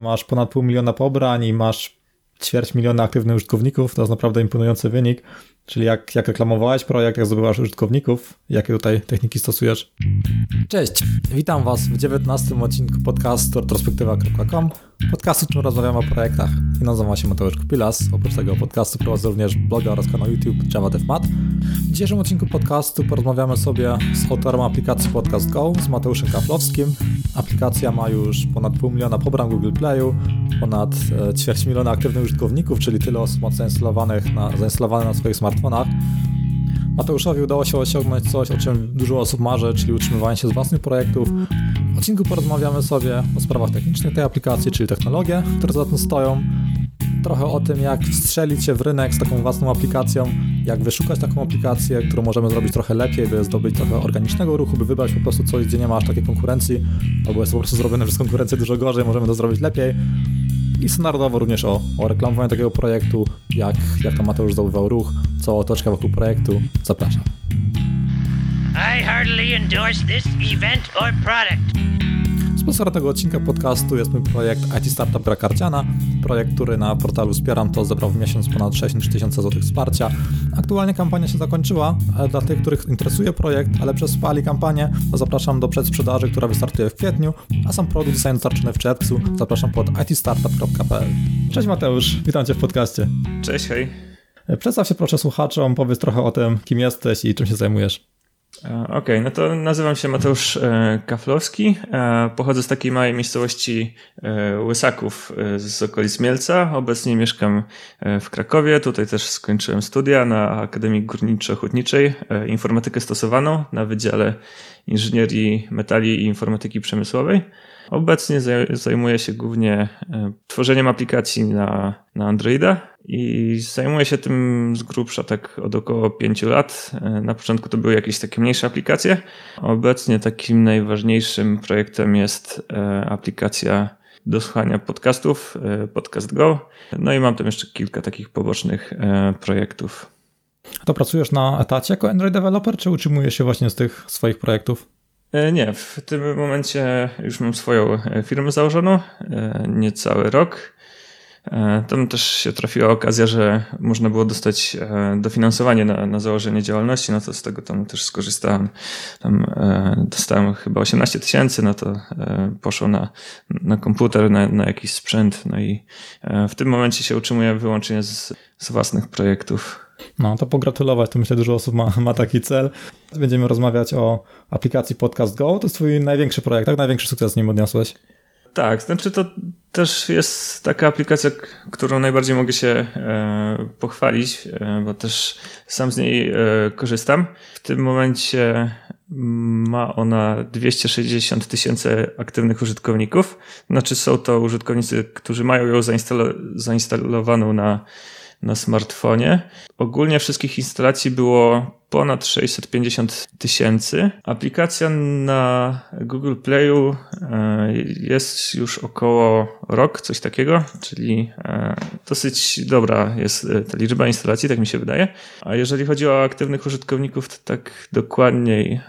Masz ponad pół miliona pobrań i masz ćwierć miliona aktywnych użytkowników, to jest naprawdę imponujący wynik. Czyli jak, jak reklamowałeś projekt, jak zdobywasz użytkowników, jakie tutaj techniki stosujesz? Cześć, witam Was w 19 odcinku podcastu retrospektywa.com, podcastu, w którym rozmawiamy o projektach. I nazywam się Mateusz Kupilas. Oprócz tego podcastu prowadzę również bloga oraz kanał YouTube Java DevMat. W dzisiejszym odcinku podcastu porozmawiamy sobie z autorem aplikacji Podcast Go, z Mateuszem Kaflowskim. Aplikacja ma już ponad pół miliona pobrań Google Playu, ponad e, ćwierć miliona aktywnych użytkowników, czyli tyle osób ma zainstalowanych na, zainstalowane na swoich smartfonach smartfonach. Mateuszowi udało się osiągnąć coś, o czym dużo osób marzy, czyli utrzymywanie się z własnych projektów. W odcinku porozmawiamy sobie o sprawach technicznych tej aplikacji, czyli technologie, które za tym stoją. Trochę o tym, jak wstrzelić się w rynek z taką własną aplikacją, jak wyszukać taką aplikację, którą możemy zrobić trochę lepiej, by zdobyć trochę organicznego ruchu, by wybrać po prostu coś, gdzie nie ma aż takiej konkurencji, albo jest po prostu zrobione przez konkurencję dużo gorzej, możemy to zrobić lepiej i standardowo również o, o reklamowaniu takiego projektu, jak, jak to Mateusz zdobywał ruch, co otoczka wokół projektu. Zapraszam. I endorse this event or product. Sponsorem tego odcinka podcastu jest mój projekt IT Startup Gra Karciana. Projekt, który na portalu wspieram, to zebrał w miesiąc ponad 6 tysięcy złotych wsparcia. Aktualnie kampania się zakończyła, ale dla tych, których interesuje projekt, ale przespali kampanię, to zapraszam do przedsprzedaży, która wystartuje w kwietniu, a sam produkt zostanie dostarczony w czerwcu. Zapraszam pod itstartup.pl. Cześć Mateusz, witam Cię w podcaście. Cześć, hej. Przedstaw się proszę słuchaczom, powiedz trochę o tym, kim jesteś i czym się zajmujesz. E, okej, okay, no to nazywam się Mateusz e, Kaflowski. E, pochodzę z takiej małej miejscowości Łysaków z okolic Mielca. Obecnie mieszkam w Krakowie. Tutaj też skończyłem studia na Akademii Górniczo-Hutniczej, informatykę stosowaną na Wydziale Inżynierii Metali i Informatyki Przemysłowej. Obecnie zajmuję się głównie tworzeniem aplikacji na, na Androida i zajmuję się tym z grubsza tak od około 5 lat. E, na początku to były jakieś takie mniejsze aplikacje. Obecnie takim najważniejszym projektem jest e, aplikacja do słuchania podcastów, e, Podcast Go. No i mam tam jeszcze kilka takich pobocznych projektów. To pracujesz na etacie jako Android developer, czy utrzymujesz się właśnie z tych swoich projektów? Nie, w tym momencie już mam swoją firmę założoną, niecały rok. E, tam też się trafiła okazja, że można było dostać e, dofinansowanie na, na założenie działalności, no to z tego tam też skorzystałem. Tam e, dostałem chyba 18 tysięcy, no to poszło na, na komputer, na, na jakiś sprzęt, no i w tym momencie się utrzymuję wyłącznie z, z własnych projektów. No to pogratulować, to myślę, dużo osób ma, ma taki cel. Będziemy rozmawiać o aplikacji Podcast Go. To jest twój największy projekt, tak? Największy sukces nim odniosłeś. Tak, znaczy to też jest taka aplikacja, którą najbardziej mogę się e, pochwalić, e, bo też sam z niej e, korzystam. W tym momencie ma ona 260 tysięcy aktywnych użytkowników. Znaczy są to użytkownicy, którzy mają ją zainstalowaną na na smartfonie. Ogólnie wszystkich instalacji było ponad 650 tysięcy. Aplikacja na Google Playu e, jest już około rok, coś takiego, czyli e, dosyć dobra jest e, ta liczba instalacji, tak mi się wydaje. A jeżeli chodzi o aktywnych użytkowników, to tak dokładniej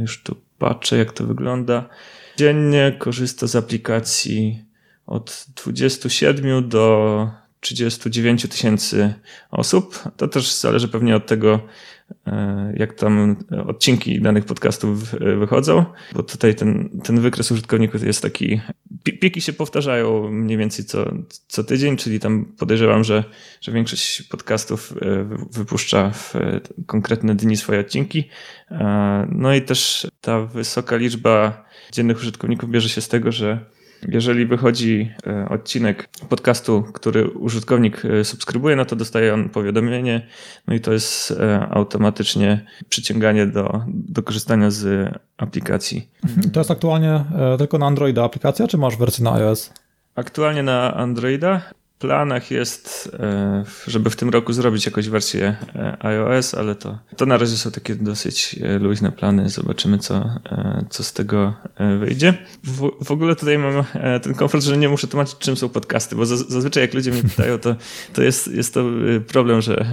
już tu patrzę, jak to wygląda. Dziennie korzysta z aplikacji od 27 do 39 tysięcy osób. To też zależy pewnie od tego, e, jak tam odcinki danych podcastów wychodzą, bo tutaj ten, ten wykres użytkowników jest taki, piki się powtarzają mniej więcej co, co tydzień, czyli tam podejrzewam, że, że większość podcastów e, wypuszcza w konkretne dni swoje odcinki. E, no i też ta wysoka liczba dziennych użytkowników bierze się z tego, że jeżeli wychodzi e, odcinek podcastu, który użytkownik e, subskrybuje, no to dostaje on powiadomienie, no i to jest e, automatycznie przyciąganie do, do korzystania z aplikacji. To jest aktualnie tylko na Androida aplikacja, czy masz wersję na iOS? Aktualnie na Androida planach jest, e, żeby w tym roku zrobić jakąś wersję e, iOS, ale to, to na razie są takie dosyć e, luźne plany. Zobaczymy, co, co z tego wyjdzie. W, w ogóle tutaj mam ten komfort, że nie muszę tłumaczyć, czym są podcasty, bo zazwyczaj jak ludzie mnie pytają, to, to jest, jest to problem, że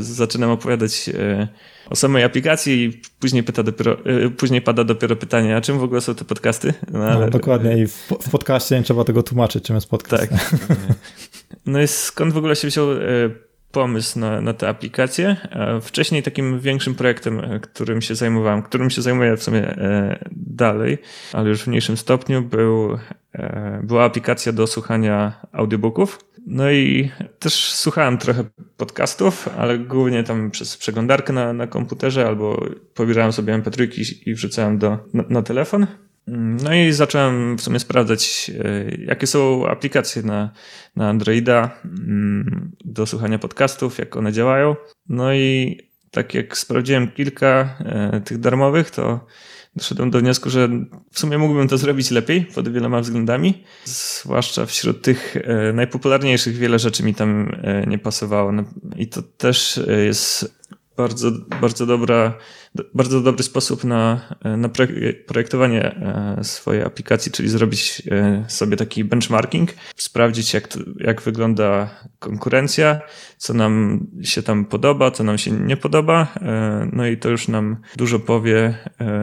zaczynam opowiadać o samej aplikacji i później, pyta dopiero, później pada dopiero pytanie, a czym w ogóle są te podcasty? No, no ale... dokładnie i w, w podcaście nie trzeba tego tłumaczyć, czym jest podcast. Tak. No i skąd w ogóle się wziął pomysł na, na tę aplikację. Wcześniej takim większym projektem, e, którym się zajmowałem, którym się zajmuję w sumie e, dalej, ale już w mniejszym stopniu, był, e, była aplikacja do słuchania audiobooków. No i też słuchałem trochę podcastów, ale głównie tam przez przeglądarkę na, na komputerze albo pobierałem sobie mp3 i wrzucałem do, na, na telefon. No i zacząłem w sumie sprawdzać, e, jakie są aplikacje na, na Androida mm, do słuchania podcastów, jak one działają. No i tak jak sprawdziłem kilka e, tych darmowych, to doszedłem do wniosku, że w sumie mógłbym to zrobić lepiej pod wieloma względami. Zwłaszcza wśród tych e, najpopularniejszych wiele rzeczy mi tam nie pasowało. No I to też jest bardzo, bardzo dobra bardzo dobry sposób na, na projektowanie e, swojej aplikacji, czyli zrobić e, sobie taki benchmarking, sprawdzić jak, jak wygląda konkurencja, co nam się tam podoba, co nam się nie podoba. E, no i to już nam dużo powie,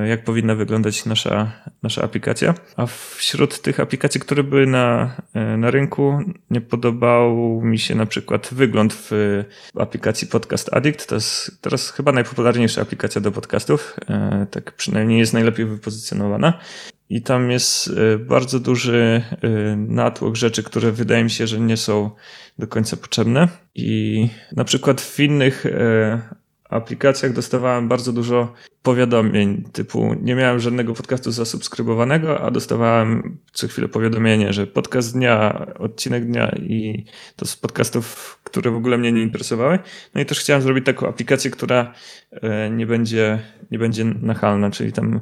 jak powinna wyglądać nasza, nasza aplikacja. A wśród tych aplikacji, które były na, na rynku, nie podobał mi się na przykład wygląd w aplikacji Podcast Addict. To jest teraz chyba najpopularniejsza aplikacja do podcastów, e, tak przynajmniej jest najlepiej wypozycjonowana. I tam jest e, bardzo duży e, natłok rzeczy, które wydaje mi się, że nie są do końca potrzebne. I na przykład w innych aplikacjach dostawałem bardzo dużo powiadomień, typu nie miałem żadnego podcastu zasubskrybowanego, a dostawałem co chwilę powiadomienie, że podcast dnia, odcinek dnia i to z podcastów, które w ogóle mnie nie interesowały. No i też chciałem zrobić taką aplikację, która e, nie będzie, nie będzie nachalna, czyli tam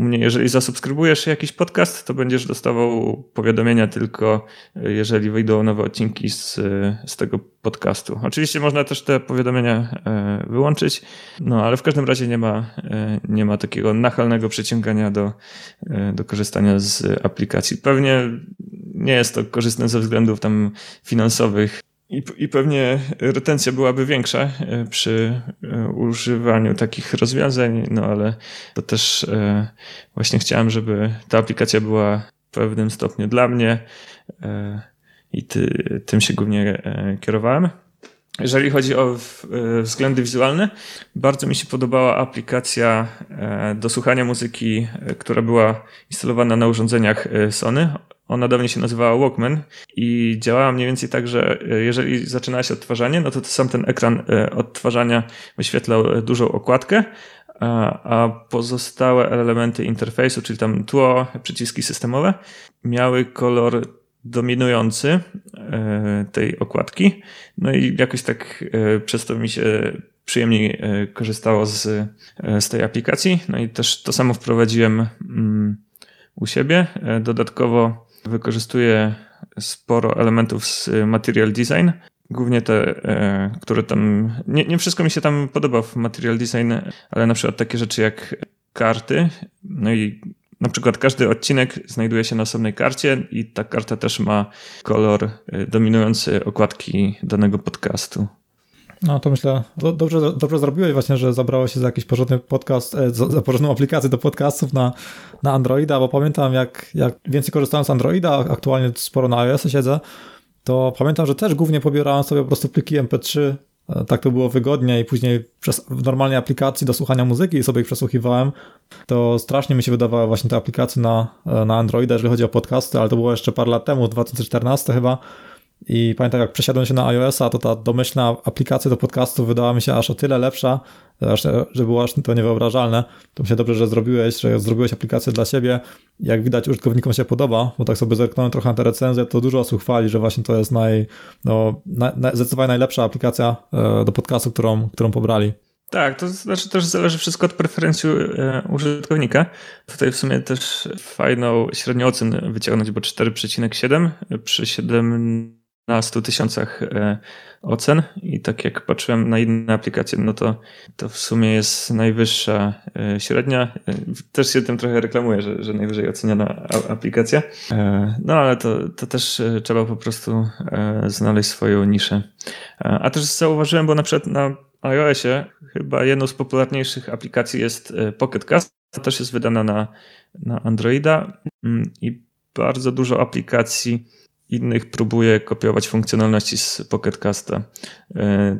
u mnie, jeżeli zasubskrybujesz jakiś podcast, to będziesz dostawał powiadomienia tylko, e, jeżeli wyjdą nowe odcinki z, z tego podcastu. Oczywiście można też te powiadomienia e, wyłączyć, no ale w każdym razie nie ma, nie ma takiego nachalnego przyciągania do, do korzystania z aplikacji. Pewnie nie jest to korzystne ze względów tam finansowych, i, I pewnie retencja byłaby większa e, przy e, używaniu takich rozwiązań, no ale to też e, właśnie chciałem, żeby ta aplikacja była w pewnym stopniu dla mnie i ty, tym się głównie kierowałem. Jeżeli chodzi o względy wizualne, bardzo mi się podobała aplikacja do słuchania muzyki, która była instalowana na urządzeniach Sony. Ona dawniej się nazywała Walkman i działała mniej więcej tak, że e, jeżeli zaczyna się odtwarzanie, no to, sam ten ekran e, odtwarzania wyświetlał e, dużą okładkę, a, pozostałe elementy interfejsu, czyli tam tło, przyciski systemowe, miały kolor dominujący tej okładki. No i jakoś tak przez to mi się przyjemniej korzystało z, z tej aplikacji. No i też to samo wprowadziłem mm, u siebie. Dodatkowo Wykorzystuję sporo elementów z Material Design. Głównie te, e, które tam. Nie, nie wszystko mi się tam podoba w Material Design, ale na przykład takie rzeczy jak karty. No i na przykład każdy odcinek znajduje się na osobnej karcie i ta karta też ma kolor e, dominujący okładki danego podcastu. No to myślę, dobrze, dobrze zrobiłeś właśnie, że zabrało się za jakiś porządny podcast, e, za, za porządną aplikację do podcastów na, na Androida, bo pamiętam jak, jak więcej korzystałem z Androida, aktualnie sporo na iOS siedzę, to pamiętam, że też głównie pobierałem sobie po prostu pliki MP3, e, tak to było wygodnie i później przez, w normalnej aplikacji do słuchania muzyki sobie ich przesłuchiwałem, to strasznie mi się wydawały właśnie te aplikacje na, na Androida, jeżeli chodzi o podcasty, ale to było jeszcze parę lat temu, 2014 chyba, i pamiętam, jak przesiadłem się na iOS-a, to ta domyślna aplikacja do podcastu wydała mi się aż o tyle lepsza, że było aż to niewyobrażalne. To mi się dobrze, że zrobiłeś, że zrobiłeś aplikację dla siebie. Jak widać, użytkownikom się podoba, bo tak sobie zerknąłem trochę na te recenzje, to dużo osób chwali, że właśnie to jest naj, no, zdecydowanie najlepsza aplikacja e, do podcastu, którą, którą pobrali. Tak, to znaczy też zależy wszystko od preferencji e, użytkownika. Tutaj w sumie też fajną średnią ocen wyciągnąć, bo 4,7 przy 7 na 100 tysiącach e, ocen i tak jak patrzyłem na inne aplikacje, no to, to w sumie jest najwyższa e, średnia. E, też się tym trochę reklamuję, że, że najwyżej oceniana aplikacja. No ale to, to też trzeba po prostu znaleźć swoją niszę. A też zauważyłem, bo na przykład na iOSie chyba jedną z popularniejszych aplikacji jest Pocket Cast. To też jest wydana na, na Androida mm, i bardzo dużo aplikacji innych próbuje kopiować funkcjonalności z Pocket Casta.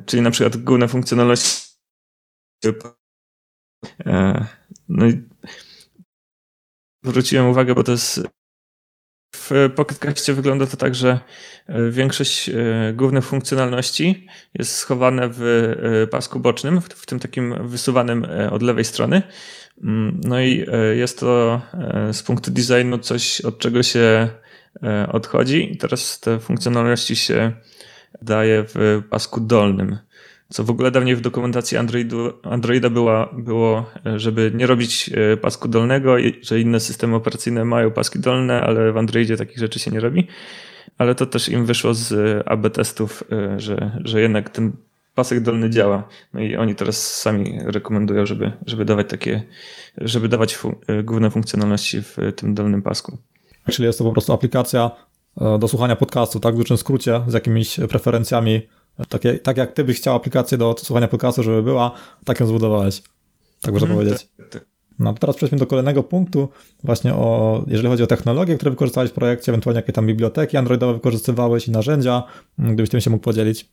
Czyli na przykład główne funkcjonalności no i zwróciłem uwagę, bo to jest w Pocket wygląda to tak, że e, większość e, głównych funkcjonalności jest schowane w e, pasku bocznym, w tym takim wysuwanym od lewej strony. Mm, no i jest to z punktu designu coś, od czego się odchodzi. I teraz te funkcjonalności się daje w pasku dolnym. Co w ogóle dawniej w dokumentacji Androidu, Androida była, było, żeby nie robić e, pasku dolnego, że inne systemy operacyjne mają paski dolne, ale w Androidzie takich rzeczy się nie robi. Ale to też im wyszło z AB testów, e, że, że jednak ten pasek dolny działa. No i oni teraz sami rekomendują, żeby, żeby dawać takie, żeby dawać fu e, główne funkcjonalności w tym dolnym pasku. Czyli jest to po prostu aplikacja do słuchania podcastu, tak? W dużym skrócie, z jakimiś preferencjami takie, tak jak ty byś chciał aplikację do słuchania podcastu, żeby była, tak ją zbudowałeś. Tak można hmm, powiedzieć. Tak, tak. No teraz przejdźmy do kolejnego punktu, właśnie o, jeżeli chodzi o technologie, które wykorzystałeś w projekcie, ewentualnie jakie tam biblioteki androidowe wykorzystywałeś i narzędzia, gdybyś tym się mógł podzielić.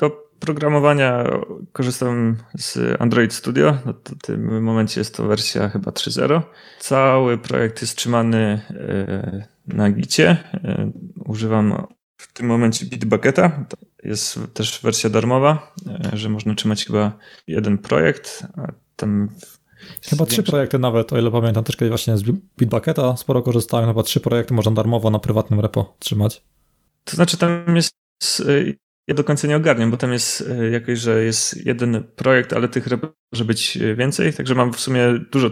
Do programowania korzystam z Android Studio. No w tym momencie jest to wersja chyba 3.0. Cały projekt jest trzymany e, na Gicie. E, używam w tym momencie Bitbucketa. Jest też wersja darmowa, e, że można trzymać chyba jeden projekt, a tam Chyba trzy projekty nawet, o ile pamiętam, też kiedyś właśnie z Bitbucketa sporo korzystałem, chyba trzy projekty można darmowo na prywatnym repo trzymać. To znaczy tam jest, ja do końca nie ogarniam, bo tam jest e, jakoś, że jest jeden projekt, ale tych może być więcej, także mam w sumie dużo,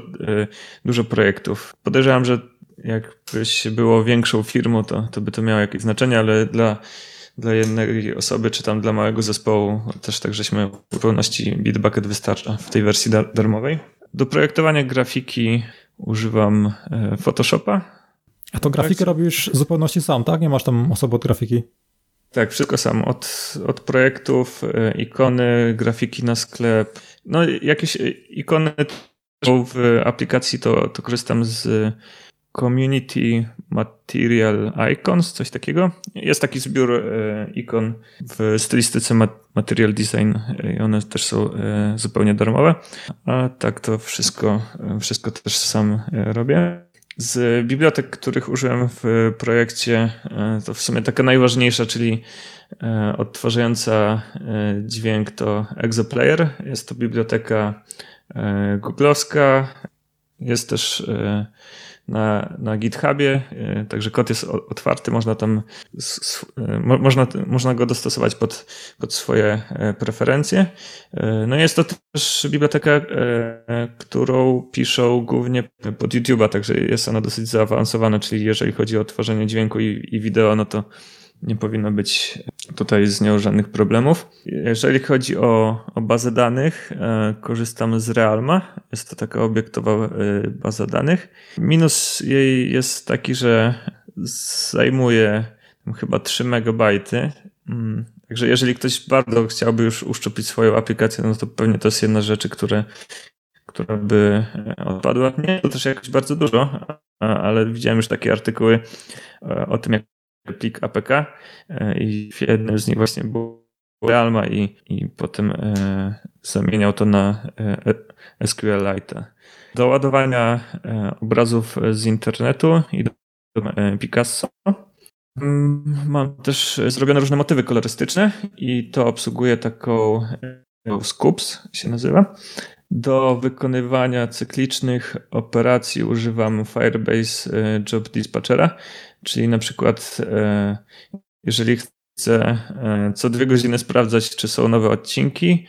dużo projektów. Podejrzewam, że jakbyś było większą firmą, to, to by to miało jakieś znaczenie, ale dla, dla jednej osoby, czy tam dla małego zespołu, też tak żeśmy w zupełności Bitbucket wystarcza w tej wersji dar darmowej. Do projektowania grafiki używam e, Photoshopa. A to grafikę tak. robisz w zupełności sam, tak? Nie masz tam osoby od grafiki? Tak, wszystko sam. Od, od projektów, e, ikony, grafiki na sklep. No, jakieś ikony w aplikacji to, to korzystam z Community Material Icons, coś takiego. Jest taki zbiór e, ikon w stylistyce Material Design i one też są zupełnie darmowe. A tak to wszystko, wszystko też sam robię. Z bibliotek, których użyłem w projekcie, to w sumie taka najważniejsza, czyli odtwarzająca dźwięk to Exoplayer. Jest to biblioteka googlowska. Jest też na, na GitHubie, e, także kod jest otwarty, można tam, e, można, można go dostosować pod, pod swoje e, preferencje. No jest to też biblioteka, którą piszą głównie pod YouTube'a, także jest ona dosyć zaawansowana, czyli jeżeli chodzi o tworzenie dźwięku i, i wideo, no to nie powinno być tutaj z nią żadnych problemów. Jeżeli chodzi o, o bazę danych, e, korzystam z Realma. Jest to taka obiektowa e, baza danych. Minus jej jest taki, że zajmuje chyba 3 megabajty. Mm, także jeżeli ktoś bardzo chciałby już uszczuplić swoją aplikację, no to pewnie to jest jedna z rzeczy, które, która by e, odpadła. Nie to też jakoś bardzo dużo, ale widziałem już takie artykuły o tym, jak plik APK e, i w jednym z nich właśnie był Realma i, i potem e, zamieniał to na e, SQLite. Do ładowania obrazów z internetu i do Picasso mm, Mam też zrobione różne motywy kolorystyczne i to obsługuje taką Scoops się nazywa. Do wykonywania cyklicznych operacji używam Firebase Job Dispatchera, czyli na przykład e, jeżeli chcę e, co dwie godziny sprawdzać, czy są nowe odcinki,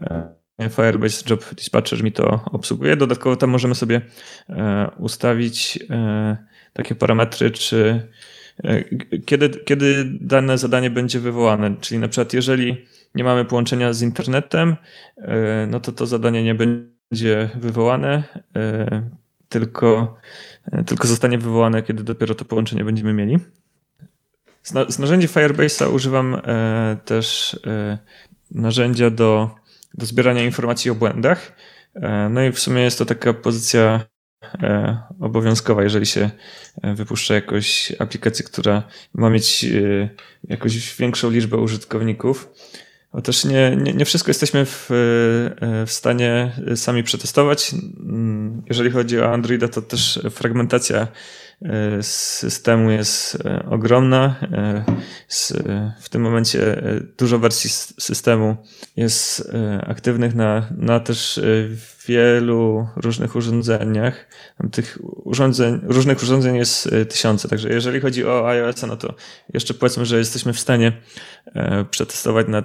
e, Firebase Job Dispatcher mi to obsługuje. Dodatkowo tam możemy sobie ustawić takie parametry, czy kiedy, kiedy dane zadanie będzie wywołane. Czyli na przykład jeżeli nie mamy połączenia z internetem, no to to zadanie nie będzie wywołane, tylko, tylko zostanie wywołane, kiedy dopiero to połączenie będziemy mieli. Z, narzędzi Firebase'a używam e, też e, narzędzia do do zbierania informacji o błędach. No i w sumie jest to taka pozycja obowiązkowa, jeżeli się wypuszcza jakąś aplikację, która ma mieć jakąś większą liczbę użytkowników. No też nie, nie, nie wszystko jesteśmy w, e, w stanie sami przetestować. Mm, jeżeli chodzi o Androida, to też fragmentacja systemu jest e, ogromna. W tym momencie dużo wersji systemu jest aktywnych na, na też wielu różnych urządzeniach. Tych urządzeń, różnych urządzeń jest e, tysiące, także jeżeli chodzi o iOS, no to jeszcze powiedzmy, że jesteśmy w stanie e, przetestować na,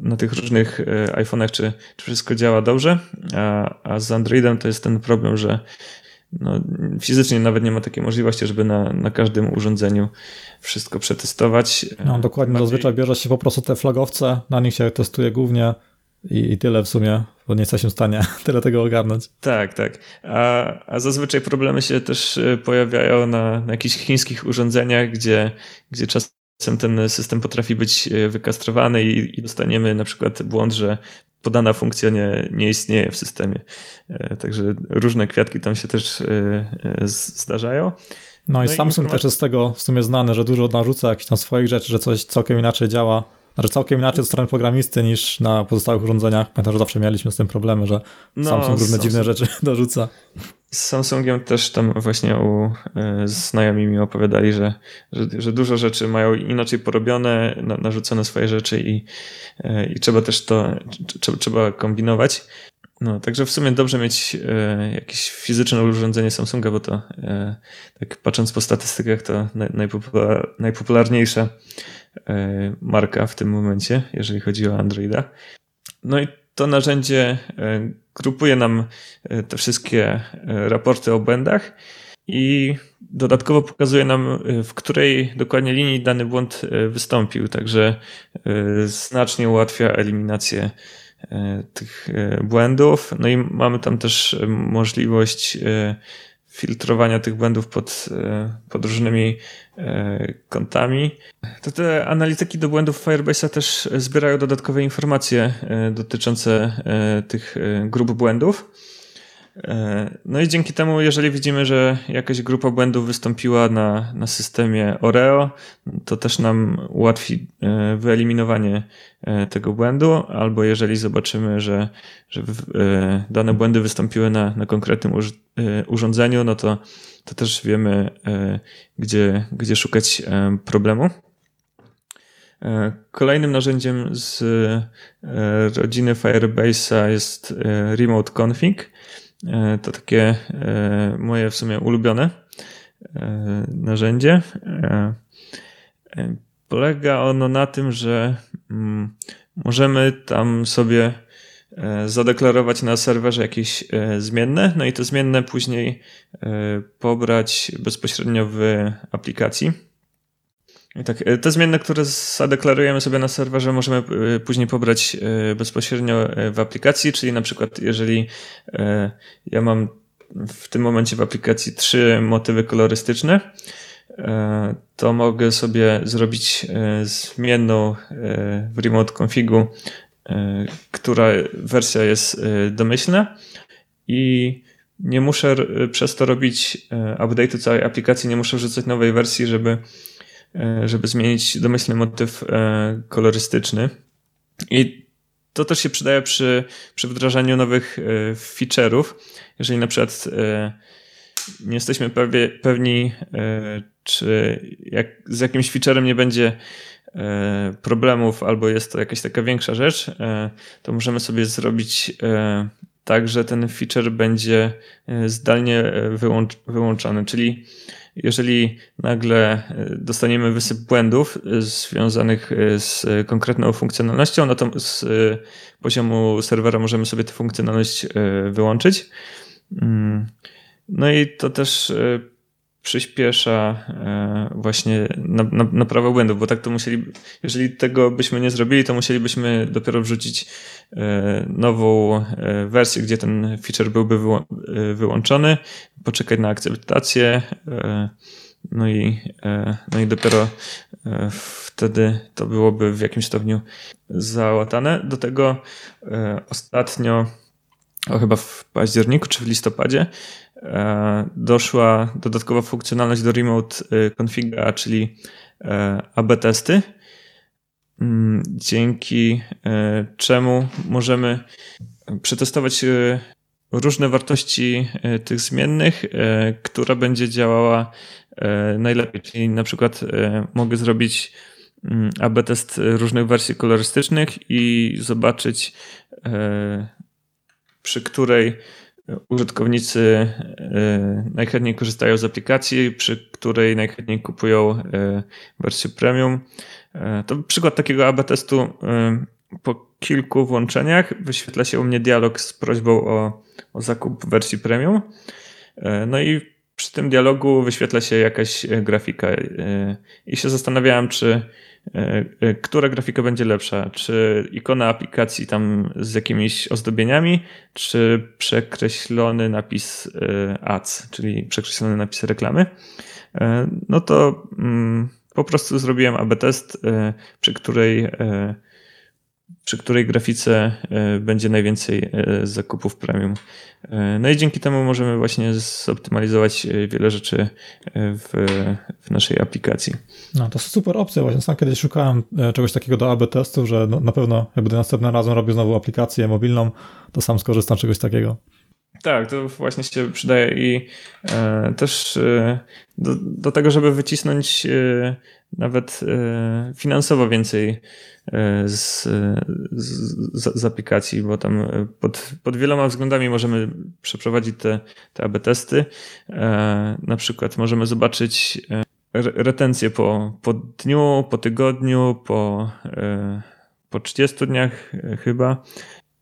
na tych różnych e, iPhone'ach, czy, czy wszystko działa dobrze, a, a z Androidem to jest ten problem, że no, fizycznie nawet nie ma takiej możliwości, żeby na, na każdym urządzeniu wszystko przetestować. No dokładnie, Bardziej... zazwyczaj bierze się po prostu te flagowce, na nich się testuje głównie i, I, tyle w sumie, bo nie jesteśmy w stanie tyle tego ogarnąć. Tak, tak. A, a zazwyczaj problemy się też e, pojawiają na, na jakichś chińskich urządzeniach, gdzie, gdzie czasem ten system potrafi być e, wykastrowany i, i dostaniemy na przykład błąd, że podana funkcja nie, nie istnieje w systemie. E, także różne kwiatki tam się też zdarzają. No i no Samsung i też jest z tego w sumie znany, że dużo narzuca jakichś tam swoich rzeczy, że coś całkiem inaczej działa znaczy całkiem inaczej od strony programisty niż na pozostałych urządzeniach. Pamiętam, że zawsze mieliśmy z tym problemy, że no, Samsung różne Samsung. dziwne rzeczy dorzuca. Z Samsungiem też tam właśnie u e, znajomi mi opowiadali, że, że, że, dużo rzeczy mają inaczej porobione, na, narzucone swoje rzeczy i, e, i trzeba też to, trzeba, trzeba kombinować. No, także w sumie dobrze mieć e, jakieś fizyczne urządzenie Samsunga, bo to tak patrząc po statystykach to najpopular, najpopularniejsza marka w tym momencie, jeżeli chodzi o Androida. No i to narzędzie grupuje nam e, te wszystkie raporty o błędach i dodatkowo pokazuje nam, w której dokładnie linii dany błąd wystąpił, także znacznie ułatwia eliminację tych błędów. No i mamy tam też możliwość filtrowania tych błędów pod, e, pod różnymi e, kątami. To te analityki do błędów Firebase'a też zbierają dodatkowe informacje e, dotyczące tych grup błędów. No i dzięki temu, jeżeli widzimy, że jakaś grupa błędów wystąpiła na, na systemie Oreo, to też nam ułatwi e, wyeliminowanie e, tego błędu, albo jeżeli zobaczymy, że, że e, dane błędy wystąpiły na, na konkretnym urządzeniu, no to, to też wiemy, gdzie, gdzie szukać problemu. Kolejnym narzędziem z rodziny Firebase'a jest Remote Config. E, to takie e, moje w sumie ulubione e, narzędzie. Polega ono na tym, że mm, możemy tam sobie zadeklarować na serwerze jakieś zmienne, no i te zmienne później pobrać bezpośrednio w aplikacji. Tak, e, te zmienne, które zadeklarujemy sobie na serwerze, możemy e, później pobrać e, bezpośrednio w aplikacji, czyli na przykład jeżeli ja mam w tym momencie w aplikacji trzy motywy kolorystyczne, to mogę sobie zrobić zmienną w remote configu, która wersja jest domyślna. I nie muszę przez to robić update'u całej aplikacji, nie muszę wrzucać nowej wersji, żeby żeby zmienić domyślny motyw e, kolorystyczny. I to też się przydaje przy, przy wdrażaniu nowych e, feature'ów. Jeżeli na przykład nie jesteśmy pewnie, pewni, czy jak, z jakimś featurem nie będzie problemów, albo jest to jakaś taka większa rzecz, to możemy sobie zrobić tak, że ten feature będzie zdalnie wyłącz, wyłączony. Czyli jeżeli nagle e, dostaniemy wysyp błędów e, związanych e, z konkretną funkcjonalnością, no to z poziomu serwera możemy sobie tę funkcjonalność wyłączyć. Mm. No i to też przyspiesza właśnie naprawę błędów, bo tak to musieli, jeżeli tego byśmy nie zrobili, to musielibyśmy dopiero wrzucić nową wersję, gdzie ten feature byłby wyłączony, poczekać na akceptację, no i, no i dopiero wtedy to byłoby w jakimś stopniu załatane. Do tego ostatnio, o chyba w październiku czy w listopadzie, doszła dodatkowa funkcjonalność do Remote Configa, czyli AB testy, mm, dzięki czemu możemy przetestować różne wartości e, tych zmiennych, e, która będzie działała e, najlepiej. Czyli na przykład mogę zrobić mm, AB test różnych wersji kolorystycznych i zobaczyć, przy której użytkownicy najchętniej korzystają z aplikacji, przy której najchętniej kupują wersję premium. To przykład takiego AB testu po kilku włączeniach wyświetla się u mnie dialog z prośbą o, o zakup wersji premium. E, no i przy tym dialogu wyświetla się jakaś e, grafika e, i się zastanawiałem, czy która grafika będzie lepsza, czy ikona aplikacji tam z jakimiś ozdobieniami, czy przekreślony napis ads, czyli przekreślony napis reklamy. No to mm, po prostu zrobiłem AB test, przy której przy której grafice e, będzie najwięcej e, zakupów premium. E, no i dzięki temu możemy właśnie zoptymalizować wiele rzeczy w, w naszej aplikacji. No to super opcja. Właśnie sam kiedyś szukałem czegoś takiego do AB testów, że no, na pewno jak będę następnym razem robił znowu aplikację mobilną, to sam skorzystam z czegoś takiego. Tak, to właśnie się przydaje i e, też e, do, do, tego, żeby wycisnąć e, nawet finansowo więcej z, z, z, aplikacji, bo tam pod, pod wieloma względami możemy przeprowadzić te, te AB testy. Na przykład możemy zobaczyć retencję po, po dniu, po tygodniu, po, po 30 dniach chyba.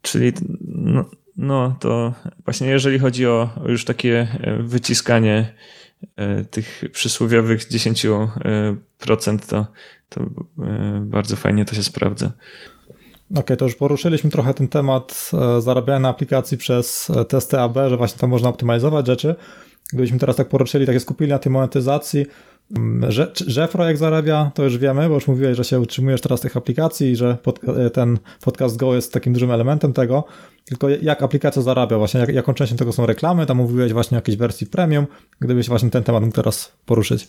Czyli no, no to właśnie jeżeli chodzi o już takie e, wyciskanie e, tych przysłowiowych 10%, e, to, to bardzo fajnie to się sprawdza. Okej, okay, to już poruszyliśmy trochę ten temat zarabiania aplikacji przez testy AB, że właśnie tam można optymalizować rzeczy. Gdybyśmy teraz tak poruszyli, tak się skupili na tej monetyzacji, że, że projekt zarabia, to już wiemy, bo już mówiłeś, że się utrzymujesz teraz tych aplikacji i że pod, ten podcast Go jest takim dużym elementem tego. Tylko jak aplikacja zarabia, właśnie jak, jaką częścią tego są reklamy, tam mówiłeś właśnie o jakiejś wersji premium, gdybyś właśnie ten temat mógł teraz poruszyć.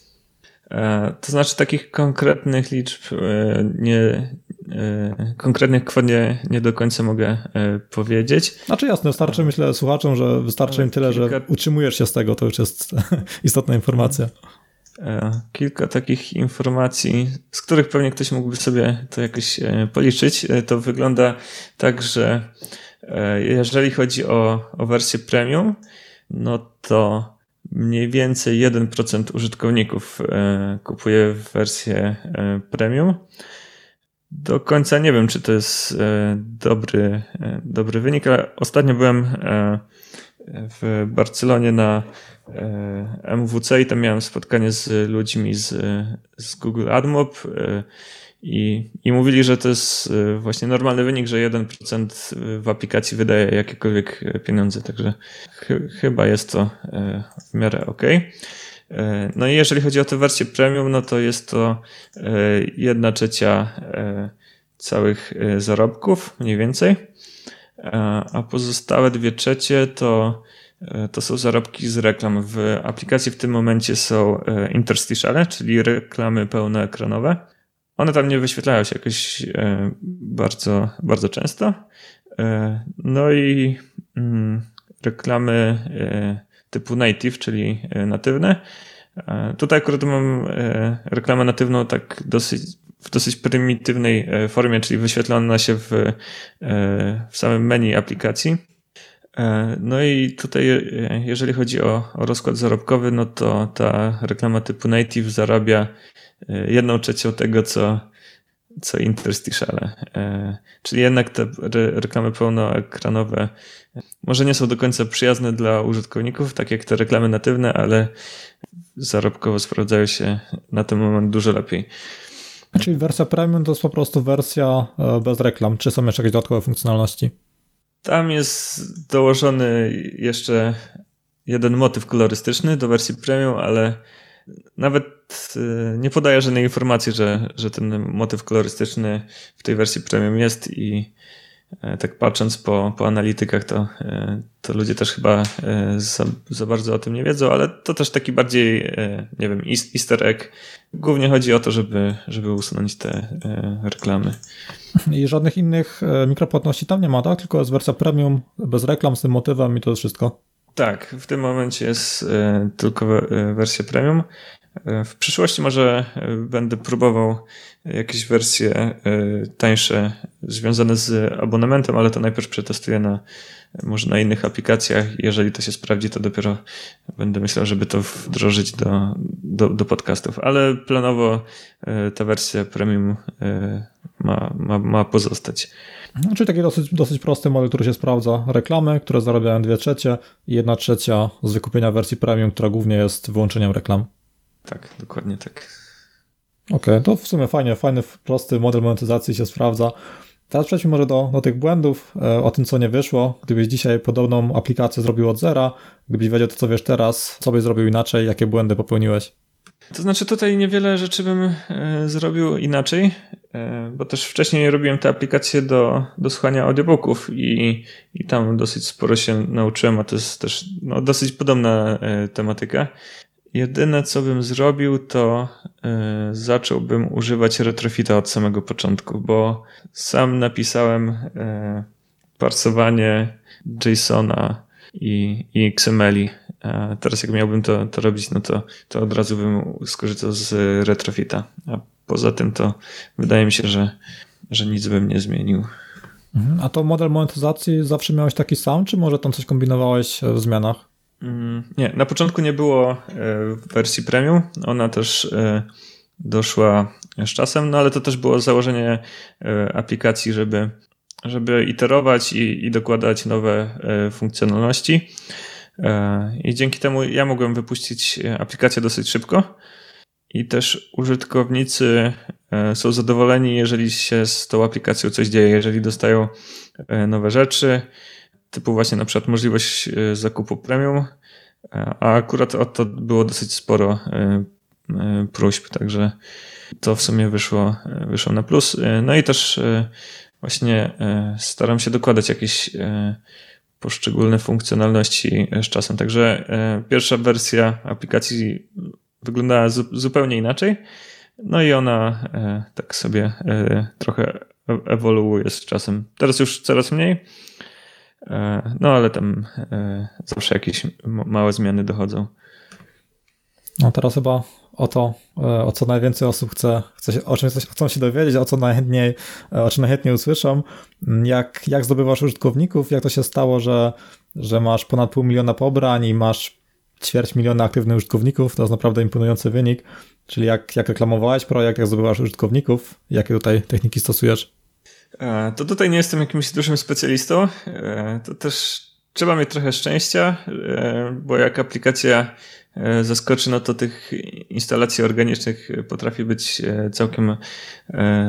E, to znaczy takich konkretnych liczb e, nie, e, konkretnych kwot nie, nie do końca mogę powiedzieć. Znaczy jasne, wystarczy myślę słuchaczom, że wystarczy im tyle, kilka... że utrzymujesz się z tego, to już jest istotna informacja. Kilka takich informacji, z których pewnie ktoś mógłby sobie to jakoś policzyć. To wygląda tak, że E, jeżeli chodzi o, o wersję premium, no to mniej więcej 1% użytkowników e, kupuje wersję e, premium. Do końca nie wiem, czy to jest dobry, dobry wynik, ale ostatnio byłem w Barcelonie na MWC i tam miałem spotkanie z ludźmi z, z Google AdMob i, I mówili, że to jest y, właśnie normalny wynik, że 1% w aplikacji wydaje jakiekolwiek pieniądze, także ch chyba jest to w miarę ok. No i jeżeli chodzi o tę wersję premium, no to jest to jedna trzecia całych zarobków, mniej więcej. A pozostałe dwie trzecie to, to są zarobki z reklam. W aplikacji w tym momencie są interstitiale, czyli reklamy pełnoekranowe one tam nie wyświetlają się jakoś e, bardzo, bardzo często. E, no i mm, reklamy e, typu native, czyli natywne. Tutaj akurat mam reklamę natywną tak dosyć, w dosyć prymitywnej formie, czyli wyświetlona się w, w samym menu aplikacji. No i tutaj, jeżeli chodzi o, o rozkład zarobkowy, no to ta reklama typu native zarabia E, jedną trzecią tego, co, co interstitiale. E, czyli jednak te reklamy pełnoekranowe może nie są do końca przyjazne dla użytkowników, tak jak te reklamy natywne, ale zarobkowo sprawdzają się na ten moment dużo lepiej. Czyli wersja premium to jest po prostu wersja e, bez reklam. Czy są jeszcze jakieś dodatkowe funkcjonalności? Tam jest dołożony jeszcze jeden motyw kolorystyczny do wersji premium, ale nawet nie podaje żadnej informacji, że, że ten motyw kolorystyczny w tej wersji premium jest i tak patrząc po, po analitykach, to, e, to ludzie też chyba e, za, za bardzo o tym nie wiedzą, ale to też taki bardziej, nie wiem, easter egg. Głównie chodzi o to, żeby, żeby usunąć te reklamy. I żadnych innych mikropłatności tam nie ma, tak? Tylko jest wersja premium, bez reklam, z tym motywem i to jest wszystko. Tak, w tym momencie jest tylko wersja premium. W przyszłości może będę próbował jakieś wersje e, tańsze związane z abonamentem, ale to najpierw przetestuję na może na innych aplikacjach. Jeżeli to się sprawdzi, to dopiero będę myślał, żeby to wdrożyć do, do, do podcastów. Ale planowo e, ta wersja premium e, ma, ma, ma pozostać. No, czyli taki dosyć, dosyć prosty model, który się sprawdza. Reklamy, które zarabiają 2 trzecie i 1 trzecia z wykupienia wersji premium, która głównie jest wyłączeniem reklam. Tak, dokładnie tak. Okej, okay, to w sumie fajnie, fajny, prosty model monetyzacji się sprawdza. Teraz przejdźmy może do, do tych błędów, e, o tym, co nie wyszło. Gdybyś dzisiaj podobną aplikację zrobił od zera, gdybyś wiedział to, co wiesz teraz, co byś zrobił inaczej, jakie błędy popełniłeś? To znaczy tutaj niewiele rzeczy bym e, zrobił inaczej, e, bo też wcześniej robiłem te aplikacje do, do słuchania audiobooków i, i tam dosyć sporo się nauczyłem, a to jest też no, dosyć podobna tematyka. Jedyne, co bym zrobił, to yy, zacząłbym używać retrofita od samego początku, bo sam napisałem yy, parsowanie JSONa i, i XML-i. A teraz jak miałbym to, to robić, no to, to od razu bym skorzystał z retrofita. A poza tym to wydaje mi się, że, że nic bym nie zmienił. Mhm. A to model monetyzacji zawsze miałeś taki sam, czy może tam coś kombinowałeś w zmianach? Mm, nie, na początku nie było e, w wersji premium. Ona też e, doszła z czasem, no ale to też było założenie e, aplikacji, żeby, żeby iterować i, i dokładać nowe funkcjonalności. I dzięki temu ja mogłem wypuścić aplikację dosyć szybko. I też użytkownicy są zadowoleni, jeżeli się z tą aplikacją coś dzieje, jeżeli dostają nowe rzeczy, typu właśnie na przykład możliwość e, zakupu premium, e, a akurat o to było dosyć sporo e, próśb, także to w sumie wyszło, wyszło na plus. No i też właśnie staram się dokładać jakieś poszczególne funkcjonalności z czasem. Także pierwsza wersja aplikacji wyglądała zupełnie inaczej. No i ona tak sobie trochę ewoluuje z czasem. Teraz już coraz mniej, no ale tam e, zawsze jakieś małe zmiany dochodzą. No teraz chyba o to, e, o co najwięcej osób chce, chce się, o czym chcą się dowiedzieć, o co najchętniej, o czym najchętniej usłyszą. Jak, jak zdobywasz użytkowników, jak to się stało, że, że masz ponad pół miliona pobrań i masz ćwierć miliona aktywnych użytkowników, to jest naprawdę imponujący wynik. Czyli jak, jak reklamowałeś projekt, jak zdobywasz użytkowników, jakie tutaj techniki stosujesz? E, to tutaj nie jestem jakimś dużym specjalistą. E, to też trzeba mieć trochę szczęścia, e, bo jak aplikacja zaskoczy, no to tych instalacji organicznych potrafi być całkiem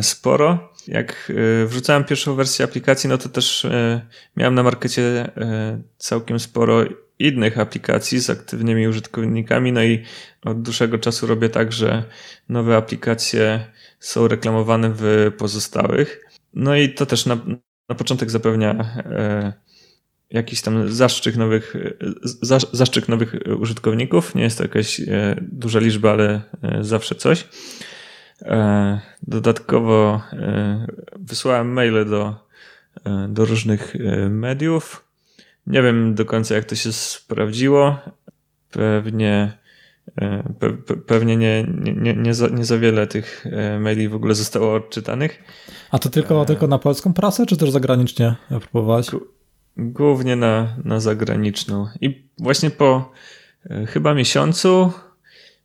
sporo. Jak wrzucałem pierwszą wersję aplikacji, no to też miałem na markecie całkiem sporo innych aplikacji z aktywnymi użytkownikami, no i od dłuższego czasu robię tak, że nowe aplikacje są reklamowane w pozostałych. No i to też na, na początek zapewnia e, jakiś tam zaszczyk nowych, za, zaszczyk nowych użytkowników. Nie jest to jakaś e, duża liczba, ale e, zawsze coś. E, dodatkowo e, wysłałem maile do, e, do różnych mediów. Nie wiem do końca, jak to się sprawdziło. Pewnie Pe pewnie nie, nie, nie, za, nie za wiele tych maili w ogóle zostało odczytanych. A to tylko, e... tylko na polską prasę, czy też zagranicznie próbowałeś? Głównie na, na zagraniczną. I właśnie po e, chyba miesiącu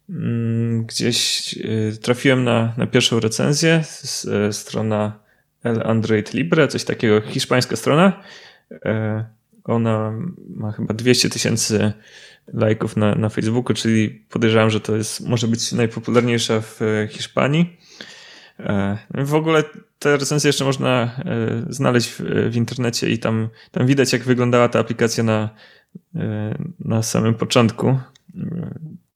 mm, gdzieś e, trafiłem na, na pierwszą recenzję, z, e, strona El Android Libre, coś takiego, hiszpańska strona. E, ona ma chyba 200 tysięcy lajków na, na Facebooku, czyli podejrzewam, że to jest, może być najpopularniejsza w Hiszpanii. E, w ogóle te recenzje jeszcze można e, znaleźć w, w, internecie i tam, tam widać, jak wyglądała ta aplikacja na, e, na samym początku.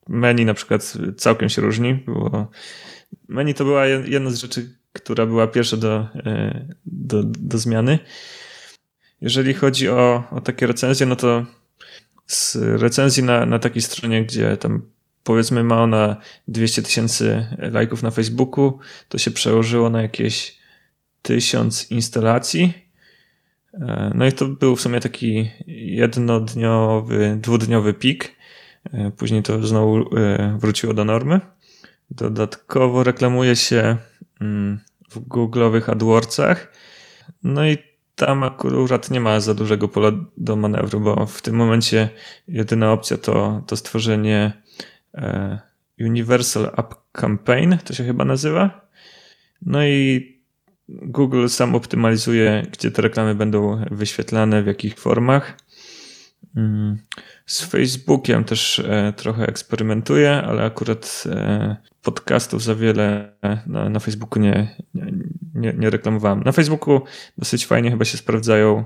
menu na przykład całkiem się różni, bo menu to była jedna z rzeczy, która była pierwsza do, e, do, do zmiany. Jeżeli chodzi o, o takie recenzje, no to z recenzji na, na takiej stronie, gdzie tam powiedzmy ma ona 200 tysięcy lajków na Facebooku, to się przełożyło na jakieś tysiąc instalacji. E, no i to był w sumie taki jednodniowy, dwudniowy pik. E, później to znowu e, wróciło do normy. Dodatkowo reklamuje się mm, w Google'owych AdWordsach. No i tam akurat nie ma za dużego pola do manewru, bo w tym momencie jedyna opcja to, to stworzenie Universal App Campaign, to się chyba nazywa. No i Google sam optymalizuje, gdzie te reklamy będą wyświetlane, w jakich formach. Mm, z Facebookiem też e, trochę eksperymentuję, ale akurat e, podcastów za wiele na, na Facebooku nie, nie, nie reklamowałem. Na Facebooku dosyć fajnie chyba się sprawdzają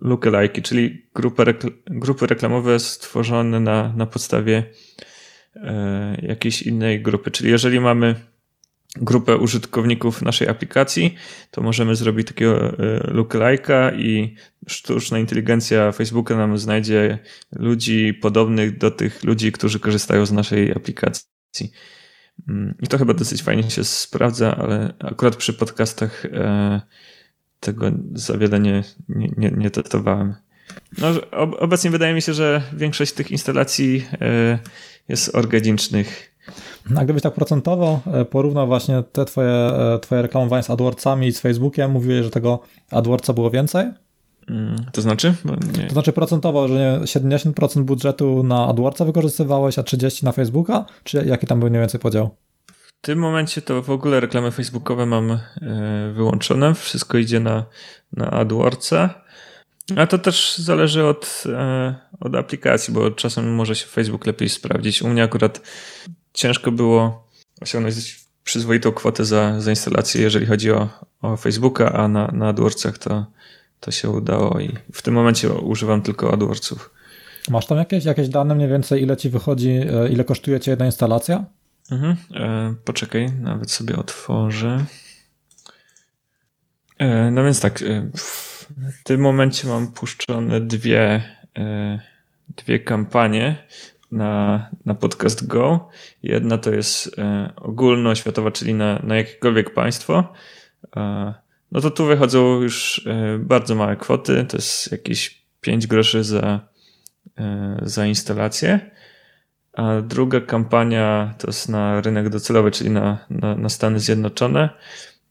lookalike, czyli grupy, rekl grupy reklamowe stworzone na, na podstawie e, jakiejś innej grupy. Czyli jeżeli mamy grupę użytkowników naszej aplikacji, to możemy zrobić takiego e, lookalike'a i sztuczna inteligencja Facebooka nam znajdzie ludzi podobnych do tych ludzi, którzy korzystają z naszej aplikacji. Mm, I to chyba dosyć fajnie się sprawdza, ale akurat przy podcastach e, tego za wiele nie, nie, nie, nie testowałem. No, obecnie wydaje mi się, że większość tych instalacji e, jest organicznych a gdybyś tak procentowo e, porównał właśnie te twoje, e, twoje reklamowanie z AdWordsami i z Facebookiem, mówiłeś, że tego AdWordsa było więcej? Mm, to znaczy? To znaczy procentowo, że nie, 70% budżetu na AdWordsa wykorzystywałeś, a 30% na Facebooka? Czy jaki tam był mniej więcej podział? W tym momencie to w ogóle reklamy facebookowe mam e, wyłączone. Wszystko idzie na, na AdWordsa. A to też zależy od, od aplikacji, bo czasem może się Facebook lepiej sprawdzić. U mnie akurat ciężko było osiągnąć przyzwoitą kwotę za, za instalację, jeżeli chodzi o, o Facebooka, a na, na AdWordsach to, to się udało i w tym momencie używam tylko AdWordsów. Masz tam jakieś, jakieś dane mniej więcej, ile ci wychodzi, e, ile kosztuje ci jedna instalacja? Mhm. E, poczekaj, nawet sobie otworzę. E, no więc tak, e, w tym momencie mam puszczone dwie, e, dwie kampanie na, na podcast Go. Jedna to jest e, ogólnoświatowa, czyli na, na jakiekolwiek państwo. E, no to tu wychodzą już e, bardzo małe kwoty. To jest jakieś 5 groszy za, za instalację. A druga kampania to jest na rynek docelowy, czyli na, na, na Stany Zjednoczone.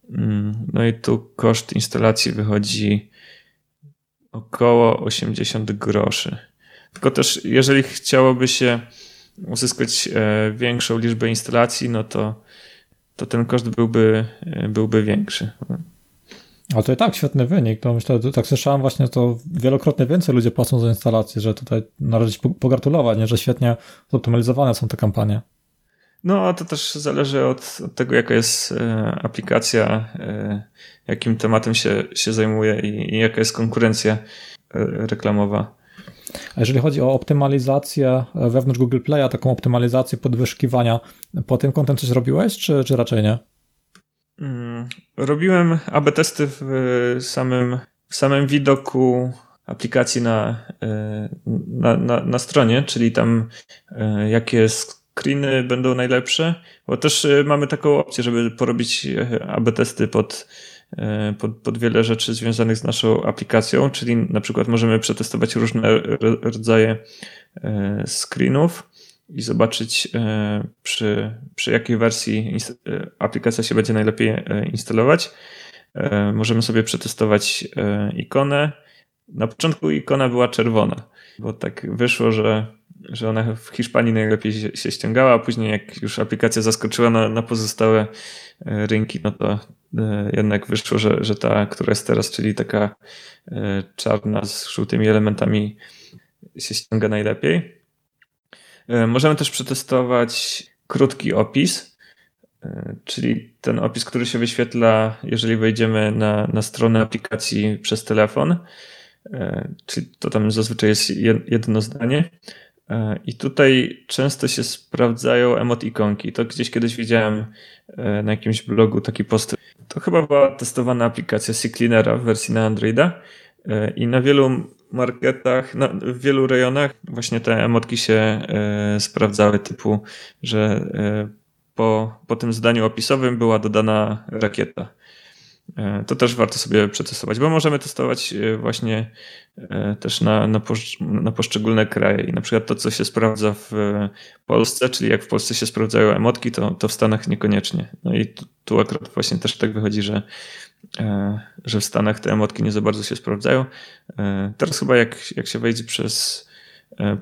Mm, no i tu koszt instalacji wychodzi około 80 groszy. Tylko też, jeżeli chciałoby się uzyskać e, większą liczbę instalacji, no to, to ten koszt byłby, e, byłby większy. Ale to i tak świetny wynik. To myślę, tak słyszałem właśnie, to wielokrotnie więcej ludzie płacą za instalację, że tutaj należy pogratulować, nie? że świetnie zoptymalizowane są te kampanie. No, to też zależy od, od tego, jaka jest e, aplikacja, jakim tematem się, się zajmuje i, i jaka jest konkurencja reklamowa. A jeżeli chodzi o optymalizację wewnątrz Google Play'a, taką optymalizację podwyżkiwania, po tym kątem coś robiłeś, czy, czy raczej nie? Mm, robiłem AB testy w samym, w samym widoku aplikacji na, e, na, na, na stronie, czyli tam e, jakie screeny będą najlepsze, bo też e, mamy taką opcję, żeby porobić AB testy pod E, pod, pod wiele rzeczy związanych z naszą aplikacją, czyli na przykład możemy przetestować różne rodzaje e, screenów i zobaczyć e, przy, przy jakiej wersji aplikacja się będzie najlepiej instalować. Możemy sobie przetestować ikonę. Na początku ikona była czerwona, bo tak wyszło, że, że ona w Hiszpanii najlepiej się ściągała, a później jak już aplikacja zaskoczyła na, na pozostałe rynki, no to E, jednak wyszło, że, że ta, która jest teraz, czyli taka e, czarna z żółtymi elementami, się ściąga najlepiej. E, możemy też przetestować krótki opis, czyli ten opis, który się wyświetla, jeżeli wejdziemy na, na stronę aplikacji przez telefon, czyli to tam zazwyczaj jest jedno zdanie. I tutaj często się sprawdzają emotikonki. To gdzieś kiedyś widziałem na jakimś blogu taki post. To chyba była testowana aplikacja CCleanera w wersji na Androida i na wielu marketach, na, w wielu rejonach właśnie te emotki się e, sprawdzały, typu, że e, po, po tym zdaniu opisowym była dodana rakieta. E, to też warto sobie przetestować, bo możemy testować e, właśnie e, też na, na, na poszczególne kraje. I na przykład to, co się sprawdza w Polsce, czyli jak w Polsce się sprawdzają emotki, to, to w Stanach niekoniecznie. No i tu, tu akurat właśnie też tak wychodzi, że że w Stanach te emotki nie za bardzo się sprawdzają. Teraz chyba jak, jak się wejdzie przez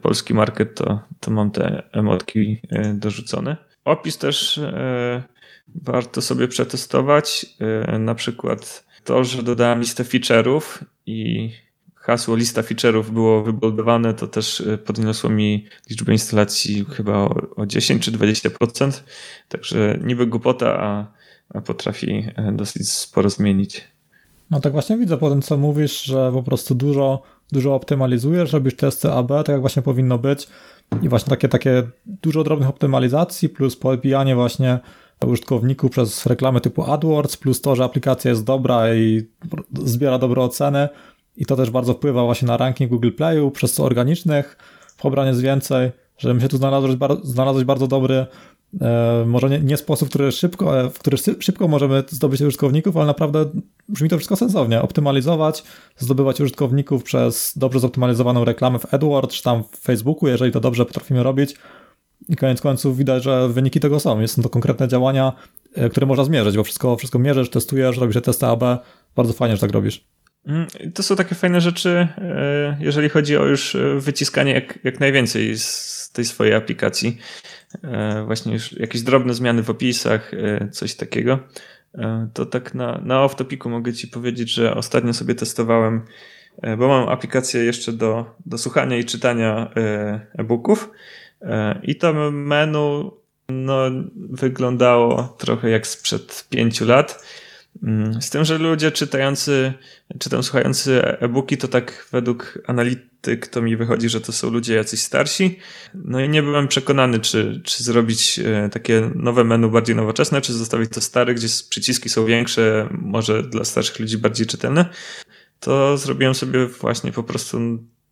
polski market, to, to mam te emotki dorzucone. Opis też warto sobie przetestować. Na przykład to, że dodałem listę feature'ów i hasło lista feature'ów było wyboldowane, to też podniosło mi liczbę instalacji chyba o, o 10 czy 20%. Także niby głupota, a potrafi e, dosyć sporo zmienić. No tak właśnie widzę po tym, co mówisz, że po prostu dużo, dużo optymalizujesz, robisz testy AB, tak jak właśnie powinno być i właśnie takie, takie dużo drobnych optymalizacji plus podbijanie właśnie użytkowników przez reklamy typu AdWords, plus to, że aplikacja jest dobra i zbiera dobre oceny i to też bardzo wpływa właśnie na ranking Google Playu, przez co organicznych pobrań jest więcej, że się tu znalazłeś, znalazłeś bardzo dobry E, może nie, nie, sposób, który szybko, e, w który szybko możemy zdobyć użytkowników, ale naprawdę brzmi to wszystko sensownie. Optymalizować, zdobywać użytkowników przez dobrze zoptymalizowaną reklamę w AdWords, czy tam w Facebooku, jeżeli to dobrze potrafimy robić. I koniec końców widać, że wyniki tego są. Są to konkretne działania, e, które można zmierzyć, bo wszystko, wszystko mierzysz, testujesz, robisz testy AB. Bardzo fajnie, że tak robisz. Mm, to są takie fajne rzeczy, jeżeli chodzi o już wyciskanie jak, jak najwięcej z tej swojej aplikacji. E, właśnie już jakieś drobne zmiany w opisach, e, coś takiego. E, to tak na, na off-topiku mogę Ci powiedzieć, że ostatnio sobie testowałem, bo mam aplikację jeszcze do, do słuchania i czytania e-booków i to menu no, wyglądało trochę jak sprzed pięciu lat Mm, z tym, że ludzie czytający, czy tam słuchający e-booki, to tak według analityk to mi wychodzi, że to są ludzie jacyś starsi. No i nie byłem przekonany, czy, czy zrobić e, takie nowe menu bardziej nowoczesne, czy zostawić to stare, gdzie przyciski są większe, może dla starszych ludzi bardziej czytelne. To zrobiłem sobie właśnie po prostu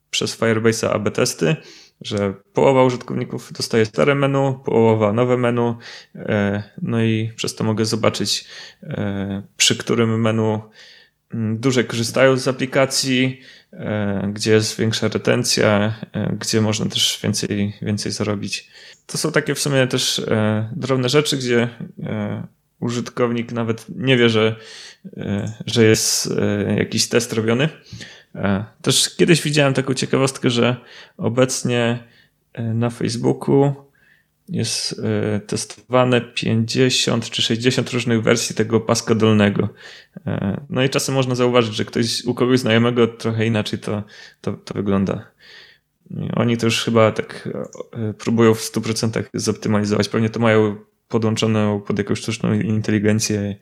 przez Firebase'a AB testy że połowa użytkowników dostaje stare menu, połowa nowe menu, e, no i przez to mogę zobaczyć, e, przy którym menu mm, dłużej korzystają z aplikacji, e, gdzie jest większa retencja, gdzie można też więcej, więcej zarobić. To są takie w sumie też drobne rzeczy, gdzie użytkownik nawet nie wie, że, że jest jakiś test robiony. E, też kiedyś widziałem taką ciekawostkę, że obecnie e, na Facebooku jest e, testowane 50 czy 60 różnych wersji tego paska dolnego. No i czasem można zauważyć, że ktoś u kogoś znajomego trochę inaczej to, to, to wygląda. Oni to już chyba tak próbują w 100% zoptymalizować. Pewnie to mają podłączoną pod jakąś sztuczną inteligencję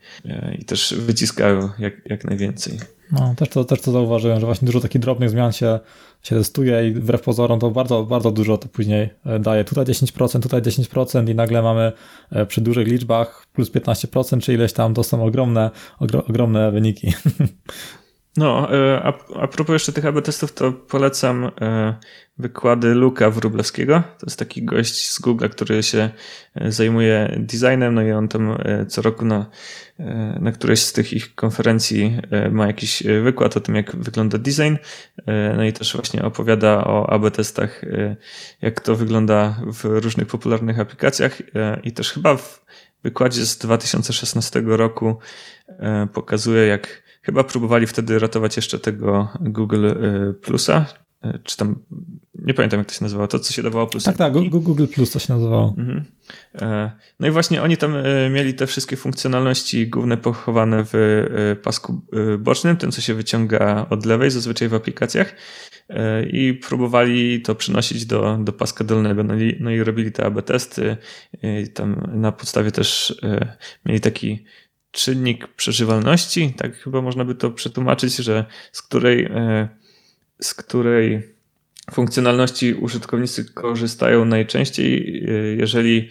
i też wyciskają jak, jak najwięcej. No, też to, też to zauważyłem, że właśnie dużo takich drobnych zmian się, się testuje i wbrew pozorom to bardzo, bardzo dużo to później e, daje. Tutaj 10%, tutaj 10% i nagle mamy e, przy dużych liczbach plus 15% czy ileś tam, to są ogromne, ogromne wyniki. No, e, a, a propos jeszcze tych AB testów, to polecam e, wykłady Luka Wróblewskiego. To jest taki gość z Google, który się e, zajmuje designem, no i on tam co roku na, na którejś z tych ich konferencji ma jakiś wykład o tym, jak wygląda design. No i też właśnie opowiada o AB testach, jak to wygląda w różnych popularnych aplikacjach i też chyba w wykładzie z 2016 roku pokazuje, jak Chyba próbowali wtedy ratować jeszcze tego Google y, Plusa, y, czy tam, nie pamiętam jak to się nazywało, to co się dawało plus. Tak, tak, Google Plus to się nazywało. Mhm. E, no i właśnie oni tam e, mieli te wszystkie funkcjonalności główne pochowane w e, pasku bocznym, tym co się wyciąga od lewej, zazwyczaj w aplikacjach i próbowali to przynosić do, do paska dolnego. No i, no i robili te AB testy i tam na podstawie też mieli taki czynnik przeżywalności, tak chyba można by to przetłumaczyć, że z której, e, z której funkcjonalności użytkownicy korzystają najczęściej, jeżeli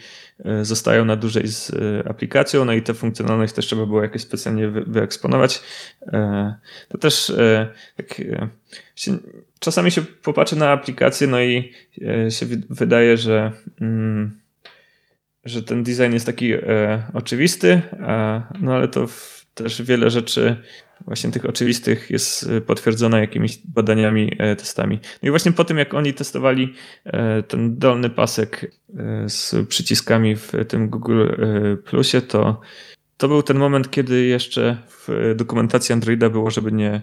zostają na dłużej z aplikacją, no i tę funkcjonalność też trzeba było jakoś specjalnie wyeksponować. To też tak, czasami się popatrzy na aplikację, no i się wydaje, że mm, że ten design jest taki e, oczywisty, a, no ale to w, też wiele rzeczy właśnie tych oczywistych jest e, potwierdzona jakimiś badaniami, e, testami. No i właśnie po tym, jak oni testowali e, ten dolny pasek e, z przyciskami w tym Google e, Plusie, to to był ten moment, kiedy jeszcze w dokumentacji Androida było, żeby nie,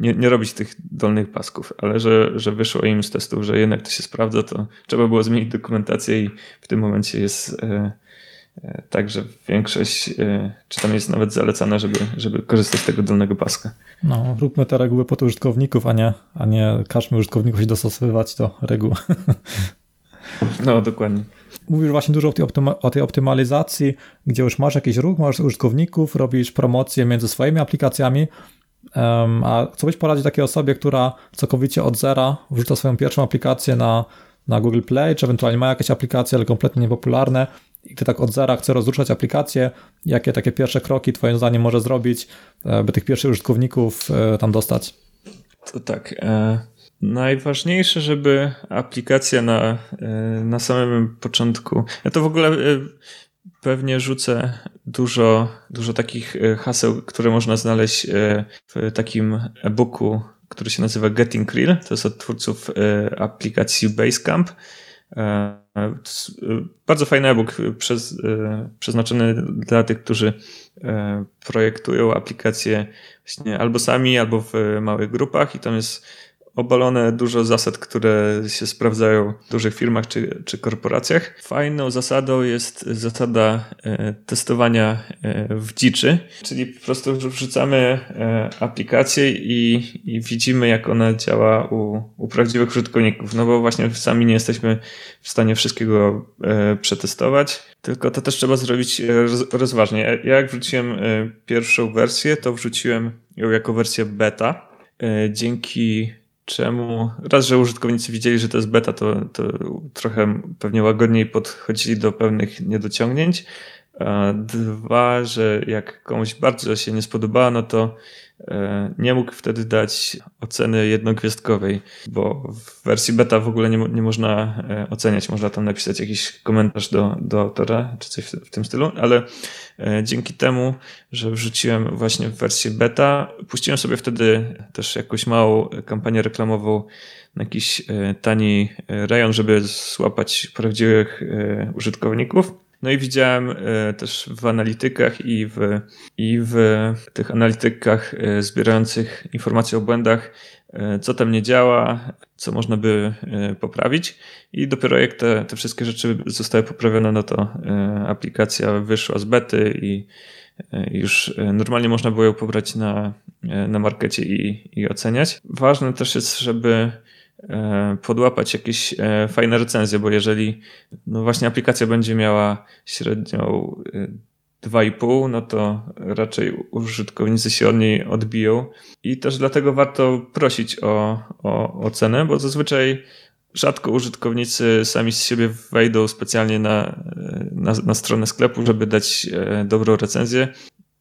nie, nie robić tych dolnych pasków, ale że, że wyszło im z testów, że jednak to się sprawdza, to trzeba było zmienić dokumentację i w tym momencie jest e, e, tak, że większość, e, czy tam jest nawet zalecana, żeby, żeby korzystać z tego dolnego paska. No, róbmy te reguły pod użytkowników, a nie, a nie każmy użytkowników się dostosowywać do reguł. No, dokładnie. Mówisz właśnie dużo o tej, o tej optymalizacji, gdzie już masz jakiś ruch, masz użytkowników, robisz promocję między swoimi aplikacjami, um, a co byś poradzić takiej osobie, która całkowicie od zera wrzuca swoją pierwszą aplikację na, na Google Play, czy ewentualnie ma jakieś aplikacje, ale kompletnie niepopularne i ty tak od zera chce rozruszać aplikację, jakie takie pierwsze kroki twoim zdaniem może zrobić, e, by tych pierwszych użytkowników e, tam dostać? To tak. E Najważniejsze, żeby aplikacja na, e, na samym początku. Ja to w ogóle e, pewnie rzucę dużo, dużo takich e, haseł, które można znaleźć w takim e-booku, który się nazywa Getting Real. To jest od twórców aplikacji Basecamp. Bardzo fajny e-book przeznaczony dla tych, którzy projektują aplikacje właśnie albo sami, albo w małych grupach i tam jest obalone dużo zasad, które się sprawdzają w dużych firmach czy, czy korporacjach. Fajną zasadą jest zasada e, testowania e, w dziczy, czyli po prostu wrzucamy e, aplikację i, i widzimy, jak ona działa u, u prawdziwych użytkowników. No bo właśnie sami nie jesteśmy w stanie wszystkiego przetestować, tylko to też trzeba zrobić rozważnie. Ja jak wrzuciłem pierwszą wersję, to wrzuciłem ją jako wersję beta. Dzięki czemu raz, że użytkownicy widzieli, że to jest beta, to, to trochę pewnie łagodniej podchodzili do pewnych niedociągnięć. A dwa, że jak komuś bardzo się nie spodoba, no to E, nie mógł wtedy dać oceny jednogwiazdkowej, bo w wersji beta w ogóle nie, nie można e, oceniać. Można tam napisać jakiś komentarz do, do autora, czy coś w, tym stylu, ale e, dzięki temu, że wrzuciłem właśnie w wersję beta, puściłem sobie wtedy też jakąś małą kampanię reklamową na jakiś tani rejon, żeby złapać prawdziwych użytkowników. No i widziałem e, też w analitykach i w, i w tych analitykach e, zbierających informacje o błędach, e, co tam nie działa, co można by poprawić. I dopiero jak te, te wszystkie rzeczy zostały poprawione, no to aplikacja wyszła z bety i już normalnie można było ją pobrać na, na markecie i, i oceniać. Ważne też jest, żeby podłapać jakieś e, fajne recenzje, bo jeżeli no właśnie aplikacja będzie miała średnią 2,5, e, no to raczej użytkownicy się od niej odbiją. I też dlatego warto prosić o, o ocenę, bo zazwyczaj rzadko użytkownicy sami z siebie wejdą specjalnie na, na, na stronę sklepu, żeby dać dobrą recenzję.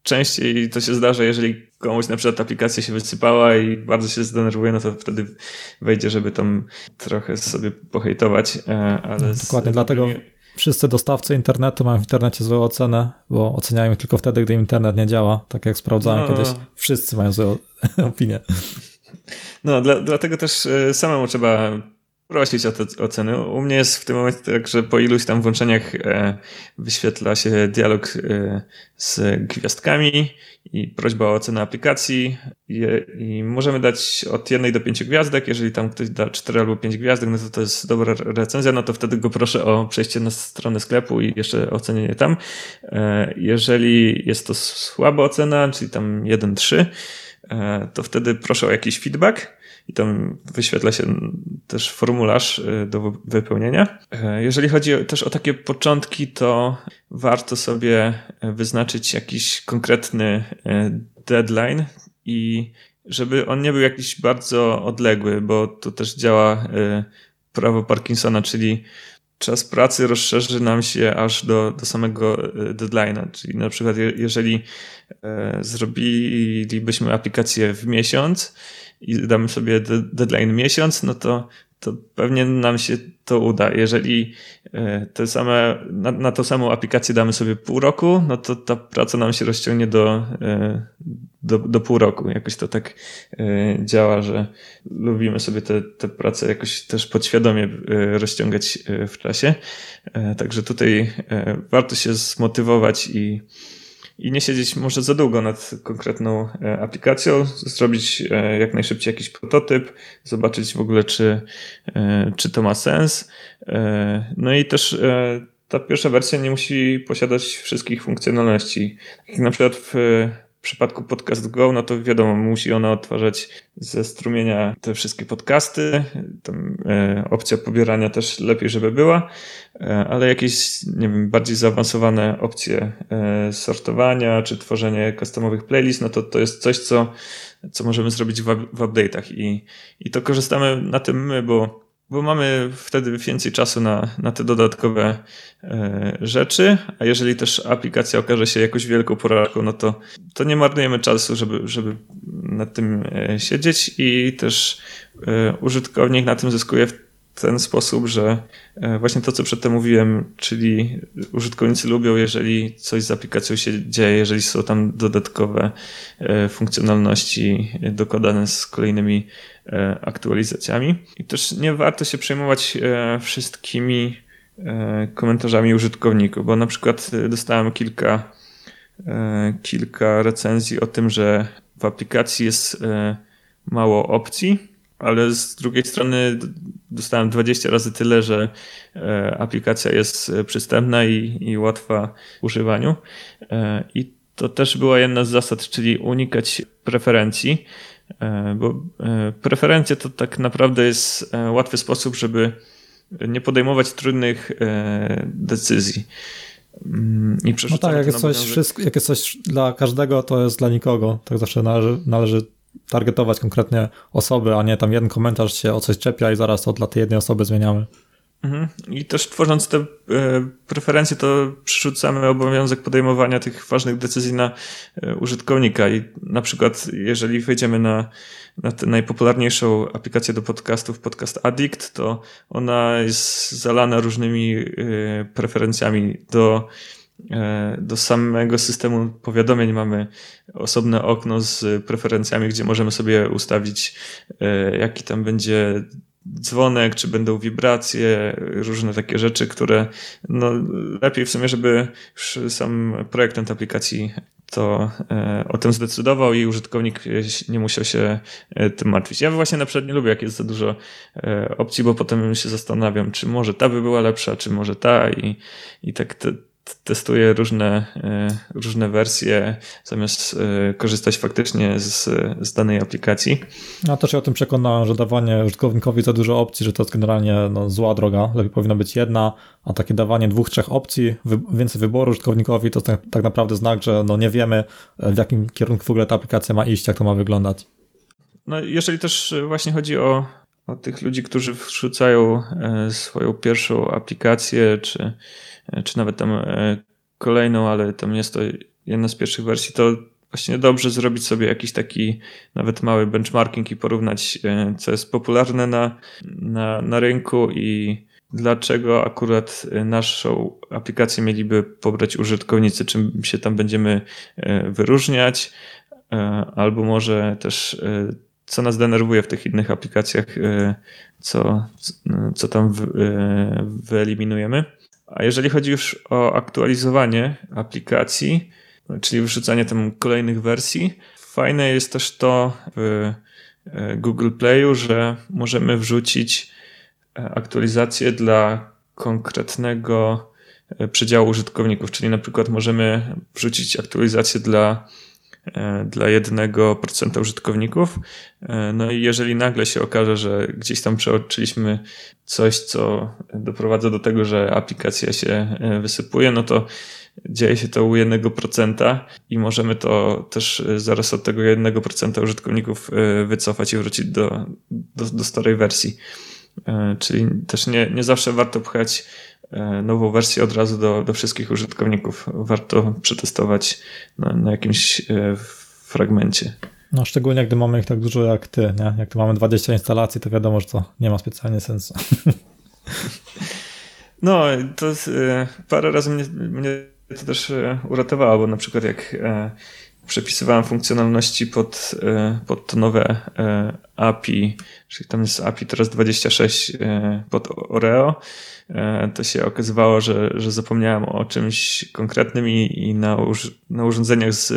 Częściej to się zdarza, jeżeli komuś na przykład aplikacja się wysypała i bardzo się zdenerwuje, no to wtedy wejdzie, żeby tam trochę sobie pohejtować. E, ale no, Dokładnie, z... dlatego wszyscy dostawcy internetu mają w internecie złą ocenę, bo oceniają tylko wtedy, gdy internet nie działa. Tak jak sprawdzałem no. kiedyś, wszyscy mają złą opinię. No, dla, dlatego też e, samemu trzeba prosić o te oceny. U mnie jest w tym momencie tak, że po iluś tam włączeniach e, wyświetla się dialog e, z gwiazdkami i prośba o ocenę aplikacji I, i, możemy dać od jednej do pięciu gwiazdek. Jeżeli tam ktoś da cztery albo pięć gwiazdek, no to to jest dobra recenzja, no to wtedy go proszę o przejście na stronę sklepu i jeszcze ocenienie tam. E, jeżeli jest to słaba ocena, czyli tam 1-3, to wtedy proszę o jakiś feedback i tam wyświetla się też formularz y, do wypełnienia. E, jeżeli chodzi też o takie początki, to warto sobie wyznaczyć jakiś konkretny e, deadline i żeby on nie był jakiś bardzo odległy, bo tu też działa prawo Parkinsona, czyli czas pracy rozszerzy nam się aż do, do samego deadline'a. Czyli na przykład, jeżeli zrobilibyśmy aplikację w miesiąc i damy sobie deadline miesiąc, no to to pewnie nam się to uda. Jeżeli e, te same, na, na tą samą aplikację damy sobie pół roku, no to ta praca nam się rozciągnie do, e, do, do pół roku. Jakoś to tak e, działa, że lubimy sobie te, te prace jakoś też podświadomie rozciągać w czasie. Także tutaj warto się zmotywować i i nie siedzieć może za długo nad konkretną e, aplikacją, zrobić e, jak najszybciej jakiś prototyp, zobaczyć w ogóle, czy, e, czy to ma sens. No i też ta pierwsza wersja nie musi posiadać wszystkich funkcjonalności. Tak na przykład w przypadku Podcast Go, no to wiadomo, musi ona odtwarzać ze strumienia te wszystkie podcasty. Tam, e, opcja pobierania też lepiej, żeby była, e, ale jakieś, nie wiem, bardziej zaawansowane opcje e, sortowania czy tworzenie customowych playlist, no to to jest coś, co, co możemy zrobić w, w update'ach i, i to korzystamy na tym my, bo bo mamy wtedy więcej czasu na, na te dodatkowe e, rzeczy, a jeżeli też aplikacja okaże się jakoś wielką porażką, no to, to nie marnujemy czasu, żeby, żeby nad tym e, siedzieć i też e, użytkownik na tym zyskuje w ten sposób, że e, właśnie to, co przedtem mówiłem, czyli użytkownicy lubią, jeżeli coś z aplikacją się dzieje, jeżeli są tam dodatkowe e, funkcjonalności dokładane z kolejnymi e, aktualizacjami. I też nie warto się przejmować wszystkimi komentarzami użytkowników, bo na przykład dostałem kilka, kilka recenzji o tym, że w aplikacji jest mało opcji, ale z drugiej strony dostałem 20 razy tyle, że e, aplikacja jest e, przystępna i, i łatwa w używaniu. E, I to też była jedna z zasad, czyli unikać preferencji, bo preferencje to tak naprawdę jest łatwy sposób, żeby nie podejmować trudnych decyzji. Mm, I no tak, jak jest, coś, wszystko, jak jest coś dla każdego, to jest dla nikogo. Tak zawsze należy, należy targetować konkretnie osoby, a nie tam jeden komentarz się o coś czepia i zaraz to dla tej jednej osoby zmieniamy. Mhm. I też tworząc te e, preferencje, to przerzucamy obowiązek podejmowania tych ważnych decyzji na e, użytkownika. I na przykład, jeżeli wejdziemy na, na tę najpopularniejszą aplikację do podcastów, Podcast Addict, to ona jest zalana różnymi e, preferencjami do do samego systemu powiadomień mamy osobne okno z preferencjami, gdzie możemy sobie ustawić, e, jaki tam będzie dzwonek, czy będą wibracje, różne takie rzeczy, które no, lepiej w sumie, żeby już sam projektant aplikacji to e, o tym zdecydował i użytkownik nie musiał się tym martwić. Ja właśnie na przykład nie lubię, jak jest za dużo opcji, bo potem się zastanawiam, czy może ta by była lepsza, czy może ta i, i tak te, testuję różne, e, różne wersje, zamiast e, korzystać faktycznie z, z danej aplikacji. Ja też się o tym przekonałem, że dawanie użytkownikowi za dużo opcji, że to jest generalnie no, zła droga. Lepiej powinna być jedna, a takie dawanie dwóch, trzech opcji, wy, więcej wyboru użytkownikowi, to tak, tak naprawdę znak, że no, nie wiemy, e, w jakim kierunku w ogóle ta aplikacja ma iść, jak to ma wyglądać. No, jeżeli też właśnie chodzi o, o tych ludzi, którzy wrzucają swoją pierwszą aplikację, czy E, czy nawet tam e, kolejną, ale tam jest to jedna z pierwszych wersji, to właśnie dobrze zrobić sobie jakiś taki nawet mały benchmarking i porównać, e, co jest popularne na, na, na rynku i dlaczego akurat naszą aplikację mieliby pobrać użytkownicy, czym się tam będziemy wyróżniać, albo może też co nas denerwuje w tych innych aplikacjach, co, co tam wyeliminujemy. A jeżeli chodzi już o aktualizowanie aplikacji, czyli wrzucanie tam kolejnych wersji, fajne jest też to w e, Google Playu, że możemy wrzucić e, aktualizację dla konkretnego e, przedziału użytkowników, czyli na przykład możemy wrzucić aktualizację dla dla jednego procenta użytkowników. E, no i jeżeli nagle się okaże, że gdzieś tam przeoczyliśmy coś, co doprowadza do tego, że aplikacja się e, wysypuje, no to dzieje się to u 1% i możemy to też zaraz od tego 1% użytkowników wycofać i wrócić do, do, do starej wersji. Czyli też nie, nie zawsze warto pchać nową wersję od razu do, do wszystkich użytkowników. Warto przetestować na, na jakimś fragmencie. No szczególnie gdy mamy ich tak dużo jak ty, nie? Jak tu mamy 20 instalacji, to wiadomo, że to nie ma specjalnie sensu. No, to y, parę razy mnie, mnie to też uratowało, bo na przykład jak e, przepisywałem funkcjonalności pod, e, pod to nowe e, API, czyli tam jest API teraz 26 pod Oreo, to się okazywało, że, że zapomniałem o czymś konkretnym i, i na, na urządzeniach z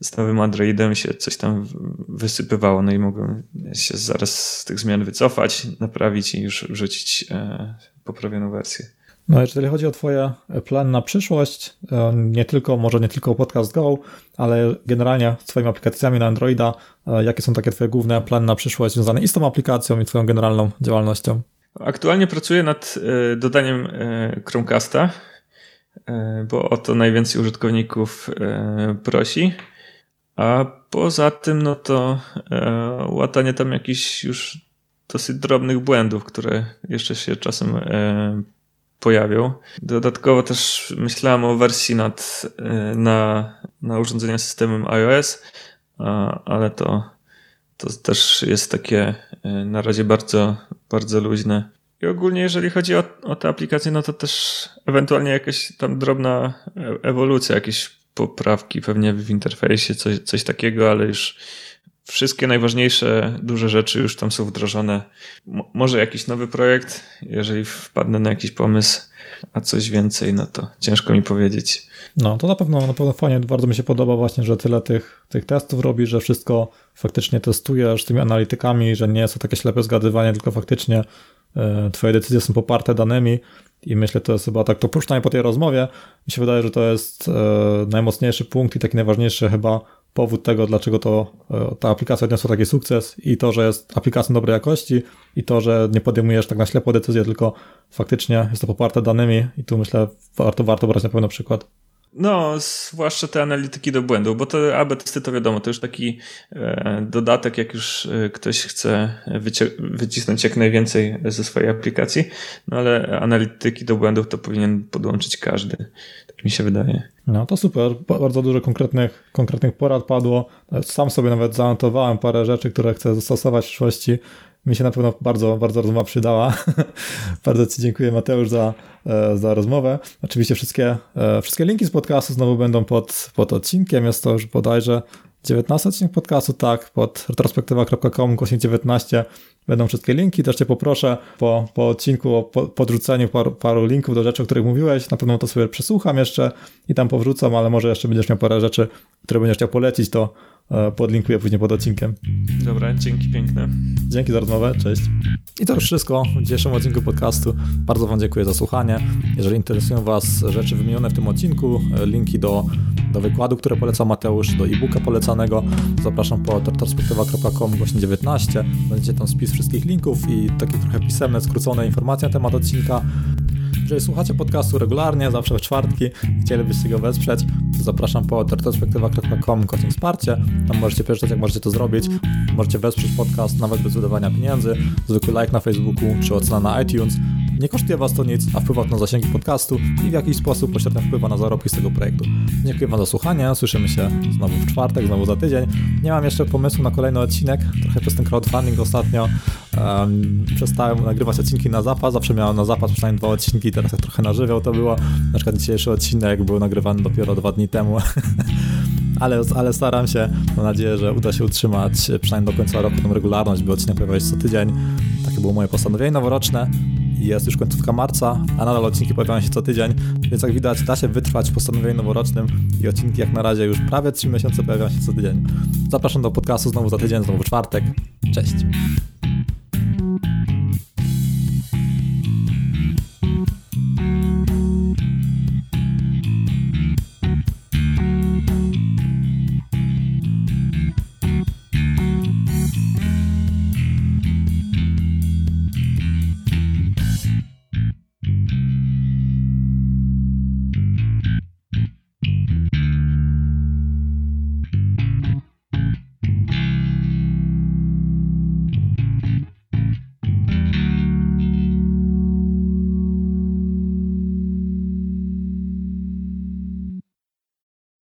z nowym Androidem się coś tam wysypywało, no i mogłem się zaraz z tych zmian wycofać, naprawić i już wrzucić e, poprawioną wersję. No, jeżeli chodzi o Twoje plan na przyszłość, e, nie tylko, może nie tylko Podcast Go, ale generalnie z Twoimi aplikacjami na Androida, e, jakie są takie Twoje główne plany na przyszłość związane i z tą aplikacją, i Twoją generalną działalnością? Aktualnie pracuję nad dodaniem Chromecasta, bo o to najwięcej użytkowników prosi. A poza tym, no to e, łatanie tam jakichś już dosyć drobnych błędów, które jeszcze się czasem e, pojawią. Dodatkowo też myślałem o wersji nad, e, na, na urządzenia systemem iOS, ale to, to też jest takie e, na razie bardzo, bardzo luźne. I ogólnie, jeżeli chodzi o, o te aplikacje, no to też ewentualnie jakaś tam drobna e, ewolucja, jakieś poprawki pewnie w interfejsie, coś, coś takiego, ale już wszystkie najważniejsze, duże rzeczy już tam są wdrożone. może jakiś nowy projekt, jeżeli wpadnę na jakiś pomysł, a coś więcej, no to ciężko mi powiedzieć. No, to na pewno, na pewno fajnie, bardzo mi się podoba właśnie, że tyle tych, tych testów robisz, że wszystko faktycznie testujesz tymi analitykami, że nie jest to takie ślepe zgadywanie, tylko faktycznie e, twoje decyzje są poparte danymi i myślę, to jest chyba tak, to przynajmniej po tej rozmowie, mi się wydaje, że to jest e, najmocniejszy punkt i taki najważniejszy chyba powód tego, dlaczego to, e, ta aplikacja odniosła taki sukces i to, że jest aplikacją dobrej jakości i to, że nie podejmujesz tak na ślepo decyzję, tylko faktycznie jest to poparte danymi i tu myślę, warto, warto brać na pewno przykład. No, zwłaszcza te analityki do błędów, bo to AB testy to wiadomo, to już taki e, dodatek, jak już e, ktoś chce wycisnąć jak najwięcej ze swojej aplikacji, no ale analityki do błędów to powinien podłączyć każdy, tak mi się wydaje. No to super, bardzo dużo konkretnych, konkretnych porad padło. Sam sobie nawet zanotowałem parę rzeczy, które chcę zastosować w przyszłości mi się na pewno bardzo, bardzo rozmowa przydała. bardzo Ci dziękuję Mateusz za, e, za rozmowę. Oczywiście wszystkie, e, wszystkie linki z podcastu znowu będą pod, pod odcinkiem. Jest to już bodajże 19 odcinek podcastu, tak, pod retrospektywa.com, kośnik 19 będą wszystkie linki. Też Cię poproszę po, po odcinku o po, podrzuceniu paru, paru linków do rzeczy, o których mówiłeś. Na pewno to sobie przesłucham jeszcze i tam powrzucam, ale może jeszcze będziesz miał parę rzeczy, które będziesz chciał polecić, to podlinkuję później pod odcinkiem. Dobra, dzięki piękne. Dzięki za rozmowę, cześć. I to już wszystko w dzisiejszym odcinku podcastu. Bardzo Wam dziękuję za słuchanie. Jeżeli interesują Was rzeczy wymienione w tym odcinku, e, linki do, do wykładu, które polecał Mateusz, do e-booka polecanego, zapraszam po retrospektywa.com właśnie 19. Będziecie tam spis wszystkich linków i takie trochę pisemne, skrócone informacje na temat odcinka. Jeżeli słuchacie podcastu regularnie, zawsze w czwartki, chcielibyście go wesprzeć, to zapraszam po retrospektywa.com kośnik wsparcie. Tam możecie przeczytać, jak możecie to zrobić. Możecie wesprzeć podcast nawet bez wydawania pieniędzy. Zwykły like na Facebooku czy ocena na iTunes. Nie kosztuje Was to nic, a wpływa to na zasięgi podcastu i w jakiś sposób pośrednio wpływa na zarobki z tego projektu. Dziękuję Wam za słuchanie, słyszymy się znowu w czwartek, znowu za tydzień. Nie mam jeszcze pomysłu na kolejny odcinek, trochę przez ten crowdfunding ostatnio um, przestałem nagrywać odcinki na zapas, zawsze miałem na zapas przynajmniej dwa odcinki, teraz jak trochę nażywiał to było. Na przykład dzisiejszy odcinek był nagrywany dopiero dwa dni temu. ale, ale staram się. Mam nadzieję, że uda się utrzymać przynajmniej do końca roku tą regularność, by odcinek pojawiał się co tydzień. Takie było moje postanowienie noworoczne. Jest już końcówka marca, a nadal odcinki pojawiają się co tydzień, więc jak widać da się wytrwać w postanowieniu noworocznym i odcinki jak na razie już prawie 3 miesiące pojawiają się co tydzień. Zapraszam do podcastu znowu za tydzień, znowu w czwartek. Cześć!